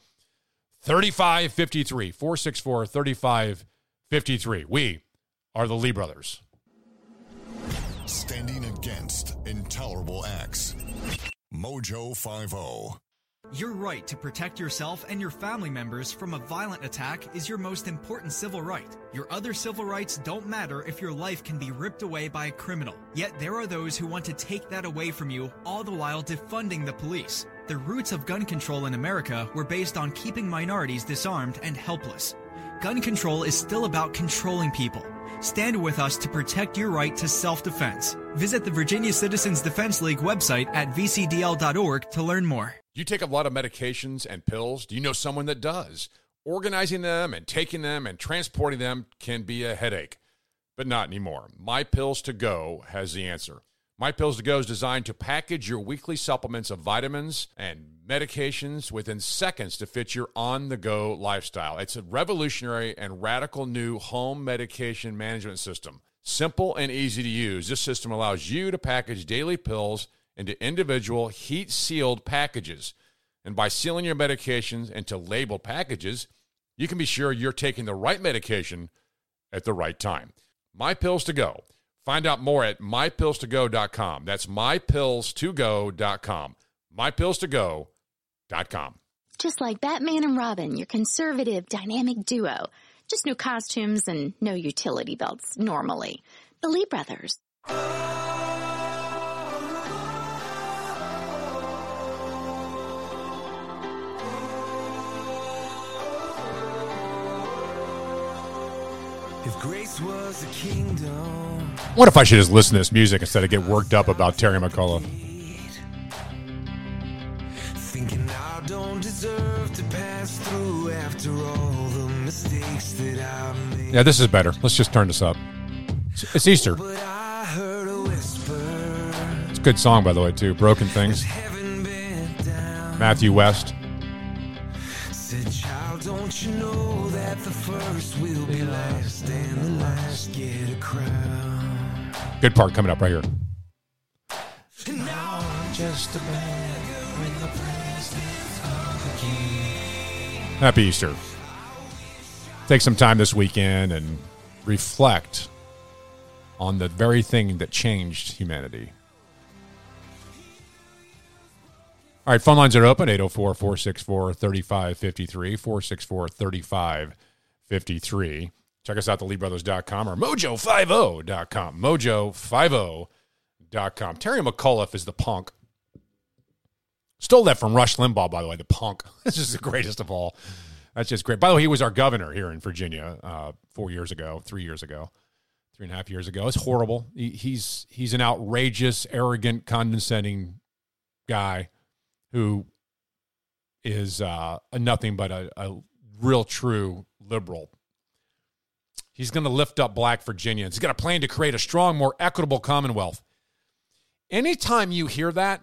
3553. 464 3553. We are the Lee brothers. Standing against intolerable acts. Mojo oh. 50. Your right to protect yourself and your family members from a violent attack is your most important civil right. Your other civil rights don't matter if your life can be ripped away by a criminal. Yet there are those who want to take that away from you, all the while defunding the police. The roots of gun control in America were based on keeping minorities disarmed and helpless. Gun control is still about controlling people. Stand with us to protect your right to self defense. Visit the Virginia Citizens Defense League website at vcdl.org to learn more. You take a lot of medications and pills? Do you know someone that does? Organizing them and taking them and transporting them can be a headache, but not anymore. My Pills to Go has the answer. My Pills to Go is designed to package your weekly supplements of vitamins and medications within seconds to fit your on the go lifestyle. It's a revolutionary and radical new home medication management system. Simple and easy to use, this system allows you to package daily pills into individual heat sealed packages. And by sealing your medications into labeled packages, you can be sure you're taking the right medication at the right time. My Pills to Go. Find out more at mypillstogo.com. That's mypillstogo.com. Mypillstogo.com. Just like Batman and Robin, your conservative, dynamic duo. Just no costumes and no utility belts normally. The Lee brothers. If grace was a kingdom. What if I should just listen to this music instead of get worked up about Terry McAuliffe? Yeah, this is better. Let's just turn this up. It's, Easter. But I heard a whisper. It's a good song, by the way, too. Broken Things. Matthew West. Said, child, don't you know that the first will be last and the last get a crown? Good part coming up right here. Happy Easter. Take some time this weekend and reflect on the very thing that changed humanity. All right, phone lines are open 804 464 3553, 464 3553. Check us out at theleebrothers.com or mojo50.com. Mojo50.com. Terry McAuliffe is the punk. Stole that from Rush Limbaugh, by the way, the punk. This is the greatest of all. That's just great. By the way, he was our governor here in Virginia uh, four years ago, three years ago, three and a half years ago. It's horrible. He, he's he's an outrageous, arrogant, condescending guy who is uh, a nothing but a, a real, true liberal. He's going to lift up black Virginians. He's got a plan to create a strong, more equitable Commonwealth. Anytime you hear that,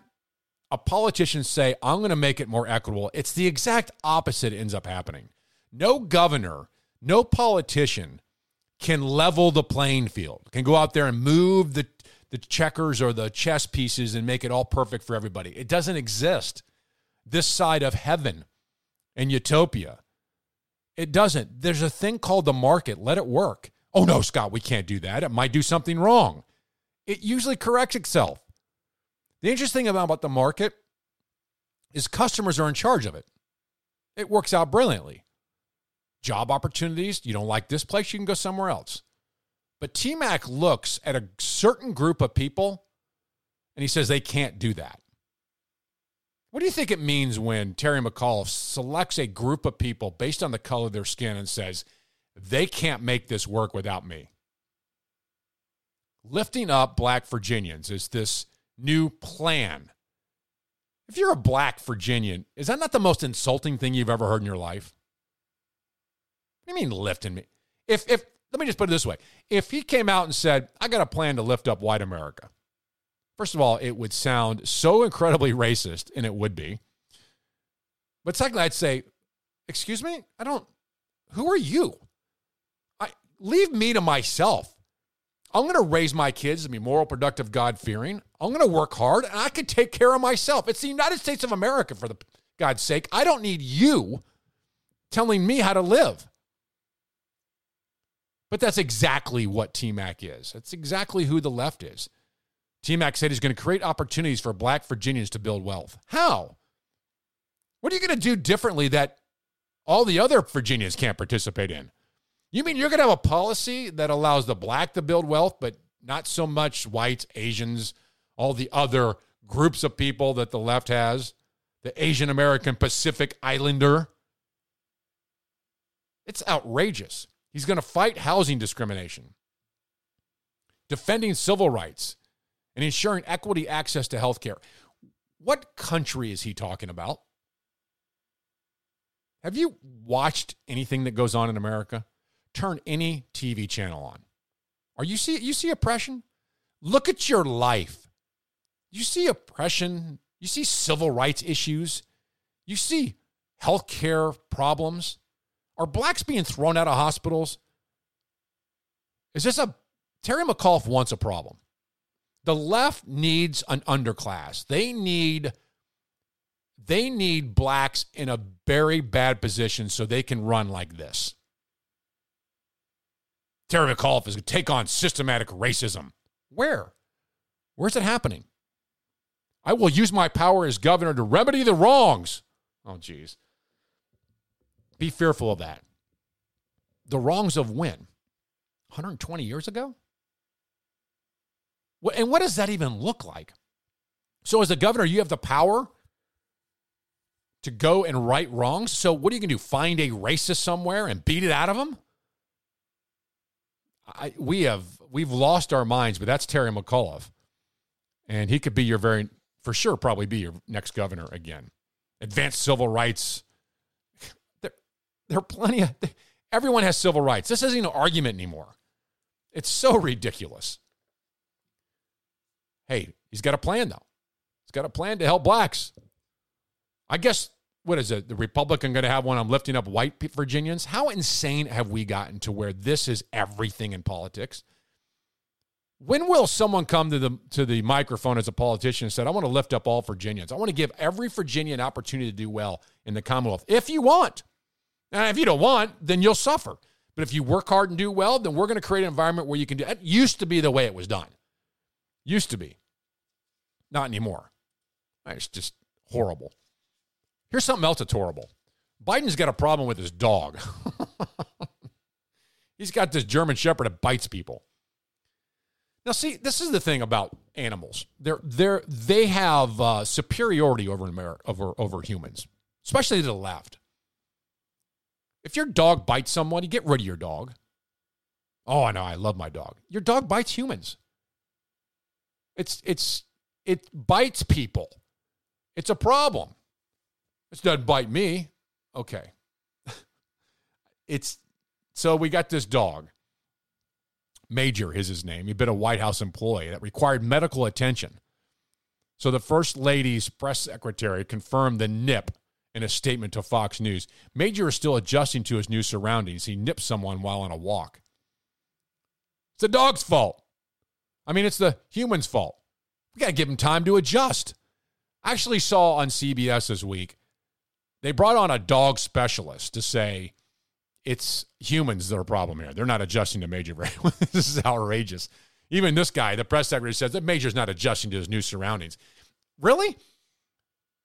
a politician say, I'm going to make it more equitable, it's the exact opposite ends up happening. No governor, no politician can level the playing field, can go out there and move the, the checkers or the chess pieces and make it all perfect for everybody. It doesn't exist this side of heaven and utopia. It doesn't. There's a thing called the market. Let it work. Oh, no, Scott, we can't do that. It might do something wrong. It usually corrects itself. The interesting thing about the market is customers are in charge of it. It works out brilliantly. Job opportunities, you don't like this place, you can go somewhere else. But TMAC looks at a certain group of people and he says they can't do that. What do you think it means when Terry McAuliffe selects a group of people based on the color of their skin and says they can't make this work without me? Lifting up black Virginians is this new plan. If you're a black Virginian, is that not the most insulting thing you've ever heard in your life? What do you mean lifting me? If if let me just put it this way. If he came out and said, I got a plan to lift up white America, first of all, it would sound so incredibly racist, and it would be. But secondly, I'd say, excuse me, I don't who are you? I leave me to myself. I'm going to raise my kids to be moral, productive, God fearing. I'm going to work hard and I can take care of myself. It's the United States of America, for the God's sake. I don't need you telling me how to live. But that's exactly what TMAC is. That's exactly who the left is. TMAC said he's going to create opportunities for black Virginians to build wealth. How? What are you going to do differently that all the other Virginians can't participate in? You mean you're going to have a policy that allows the black to build wealth, but not so much whites, Asians, all the other groups of people that the left has? The Asian American Pacific Islander? It's outrageous. He's going to fight housing discrimination, defending civil rights, and ensuring equity access to health care. What country is he talking about? Have you watched anything that goes on in America? turn any TV channel on. Are you see you see oppression? Look at your life. You see oppression, you see civil rights issues, you see healthcare problems. Are blacks being thrown out of hospitals? Is this a Terry McAuliffe wants a problem? The left needs an underclass. They need they need blacks in a very bad position so they can run like this. Terry McAuliffe is going to take on systematic racism. Where? Where's it happening? I will use my power as governor to remedy the wrongs. Oh, geez. Be fearful of that. The wrongs of when? 120 years ago? And what does that even look like? So, as a governor, you have the power to go and right wrongs. So, what are you going to do? Find a racist somewhere and beat it out of them? I, we have we've lost our minds, but that's Terry McAuliffe, and he could be your very for sure probably be your next governor again. Advanced civil rights, There there are plenty of, everyone has civil rights. This isn't an argument anymore. It's so ridiculous. Hey, he's got a plan, though. He's got a plan to help blacks. I guess, what is it? The Republican going to have one on lifting up white Virginians? How insane have we gotten to where this is everything in politics? When will someone come to the to the microphone as a politician and said, "I want to lift up all Virginians. I want to give every Virginian an opportunity to do well in the Commonwealth if you want. Now, if you don't want, then you'll suffer. But if you work hard and do well, then we're going to create an environment where you can do. It used to be the way it was done. Used to be. Not anymore. It's just horrible. Here's something else that's horrible. Biden's got a problem with his dog. He's got this German Shepherd that bites people. Now, see, this is the thing about animals. They're they're they have uh, superiority over over over humans, especially to the left. If your dog bites someone, you get rid of your dog. Oh, I know, I love my dog. Your dog bites humans. It's it's it bites people. It's a problem. It doesn't bite me. Okay. it's so we got this dog. Major is his name. He'd been a White House employee that required medical attention. So the First Lady's press secretary confirmed the nip in a statement to Fox News. Major is still adjusting to his new surroundings. He nipped someone while on a walk. It's the dog's fault. I mean, it's the human's fault. We got to give him time to adjust. I actually saw on CBS this week, they brought on a dog specialist to say it's humans that are a problem here. They're not adjusting to Major very well. this is outrageous. Even this guy, the press secretary, says that Major's not adjusting to his new surroundings. Really?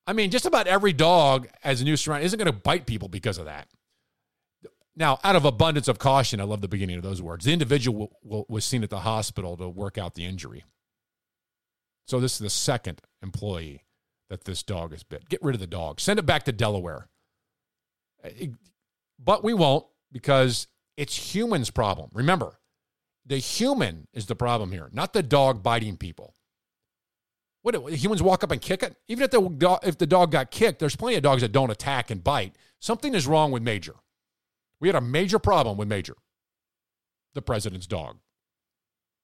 I mean, just about every dog as a new surrounding isn't going to bite people because of that. Now, out of abundance of caution, I love the beginning of those words. The individual w- w- was seen at the hospital to work out the injury. So this is the second employee that this dog has bit. Get rid of the dog. Send it back to Delaware. Eh, eh, but we won't because it's humans' problem. Remember, the human is the problem here, not the dog biting people. What humans walk up and kick it? Even if the dog, if the dog got kicked, there's plenty of dogs that don't attack and bite. Something is wrong with Major. We had a major problem with Major, the president's dog.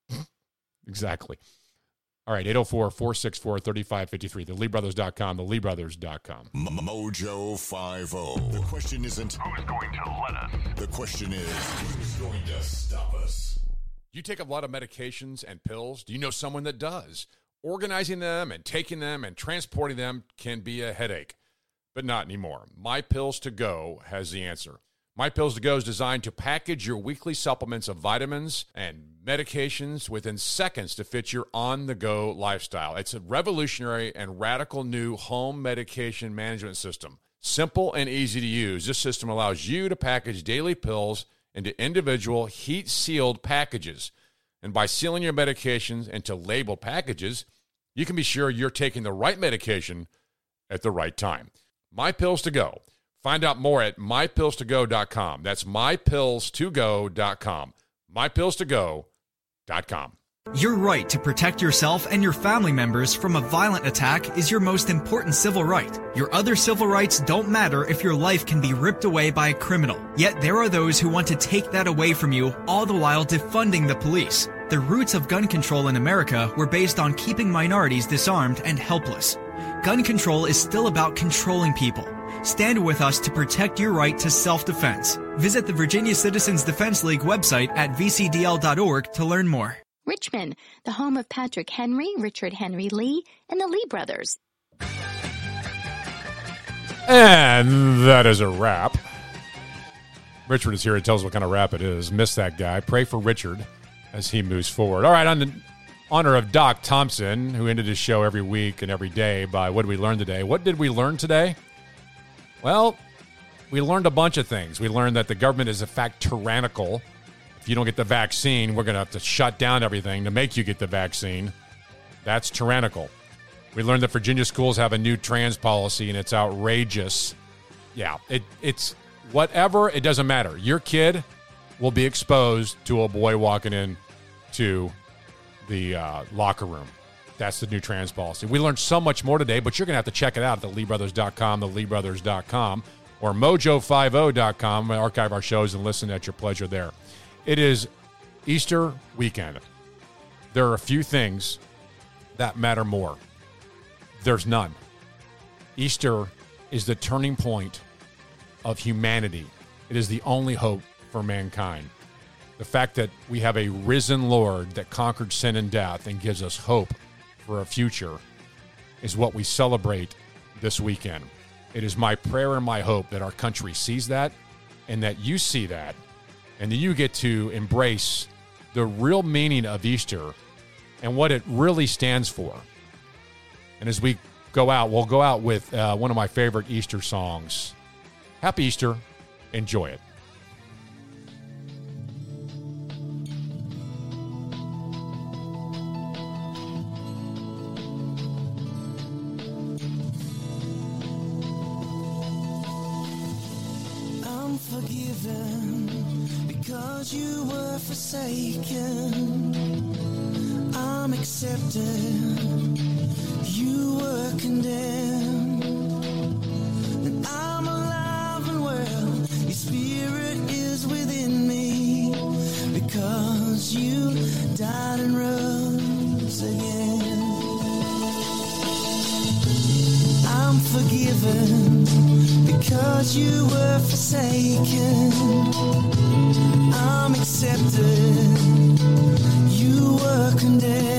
exactly. All right, 804 464 3553. The LeeBrothers.com, the LeeBrothers.com. Mojo 50. The question isn't who's going to let us. The question is who's going to stop us. You take a lot of medications and pills? Do you know someone that does? Organizing them and taking them and transporting them can be a headache, but not anymore. My Pills to Go has the answer. My Pills to Go is designed to package your weekly supplements of vitamins and medications within seconds to fit your on the go lifestyle. It's a revolutionary and radical new home medication management system. Simple and easy to use, this system allows you to package daily pills into individual heat sealed packages. And by sealing your medications into labeled packages, you can be sure you're taking the right medication at the right time. My Pills to Go. Find out more at mypillstogo.com. That's mypillstogo.com. Your right to protect yourself and your family members from a violent attack is your most important civil right. Your other civil rights don't matter if your life can be ripped away by a criminal. Yet there are those who want to take that away from you, all the while defunding the police. The roots of gun control in America were based on keeping minorities disarmed and helpless. Gun control is still about controlling people. Stand with us to protect your right to self-defense. Visit the Virginia Citizens Defense League website at vcdl.org to learn more. Richmond, the home of Patrick Henry, Richard Henry Lee, and the Lee brothers. And that is a wrap. Richard is here to tell us what kind of rap it is. Miss that guy. Pray for Richard as he moves forward. All right, on the honor of Doc Thompson, who ended his show every week and every day by what did we learn today? What did we learn today? Well, we learned a bunch of things. We learned that the government is, in fact, tyrannical. If you don't get the vaccine, we're going to have to shut down everything to make you get the vaccine. That's tyrannical. We learned that Virginia schools have a new trans policy and it's outrageous. Yeah, it, it's whatever, it doesn't matter. Your kid will be exposed to a boy walking in to the uh, locker room. That's the new trans policy. We learned so much more today, but you're going to have to check it out at the LeeBrothers.com, the LeeBrothers.com. or mojo50.com. Archive our shows and listen at your pleasure there. It is Easter weekend. There are a few things that matter more. There's none. Easter is the turning point of humanity. It is the only hope for mankind. The fact that we have a risen Lord that conquered sin and death and gives us hope for a future is what we celebrate this weekend. It is my prayer and my hope that our country sees that and that you see that and that you get to embrace the real meaning of Easter and what it really stands for. And as we go out, we'll go out with uh, one of my favorite Easter songs. Happy Easter. Enjoy it. Forsaken. I'm accepted. You were condemned. And I'm alive and well. Your spirit is within me because you died and rose again. I'm forgiven because you were forsaken. I'm accepted. You were condemned.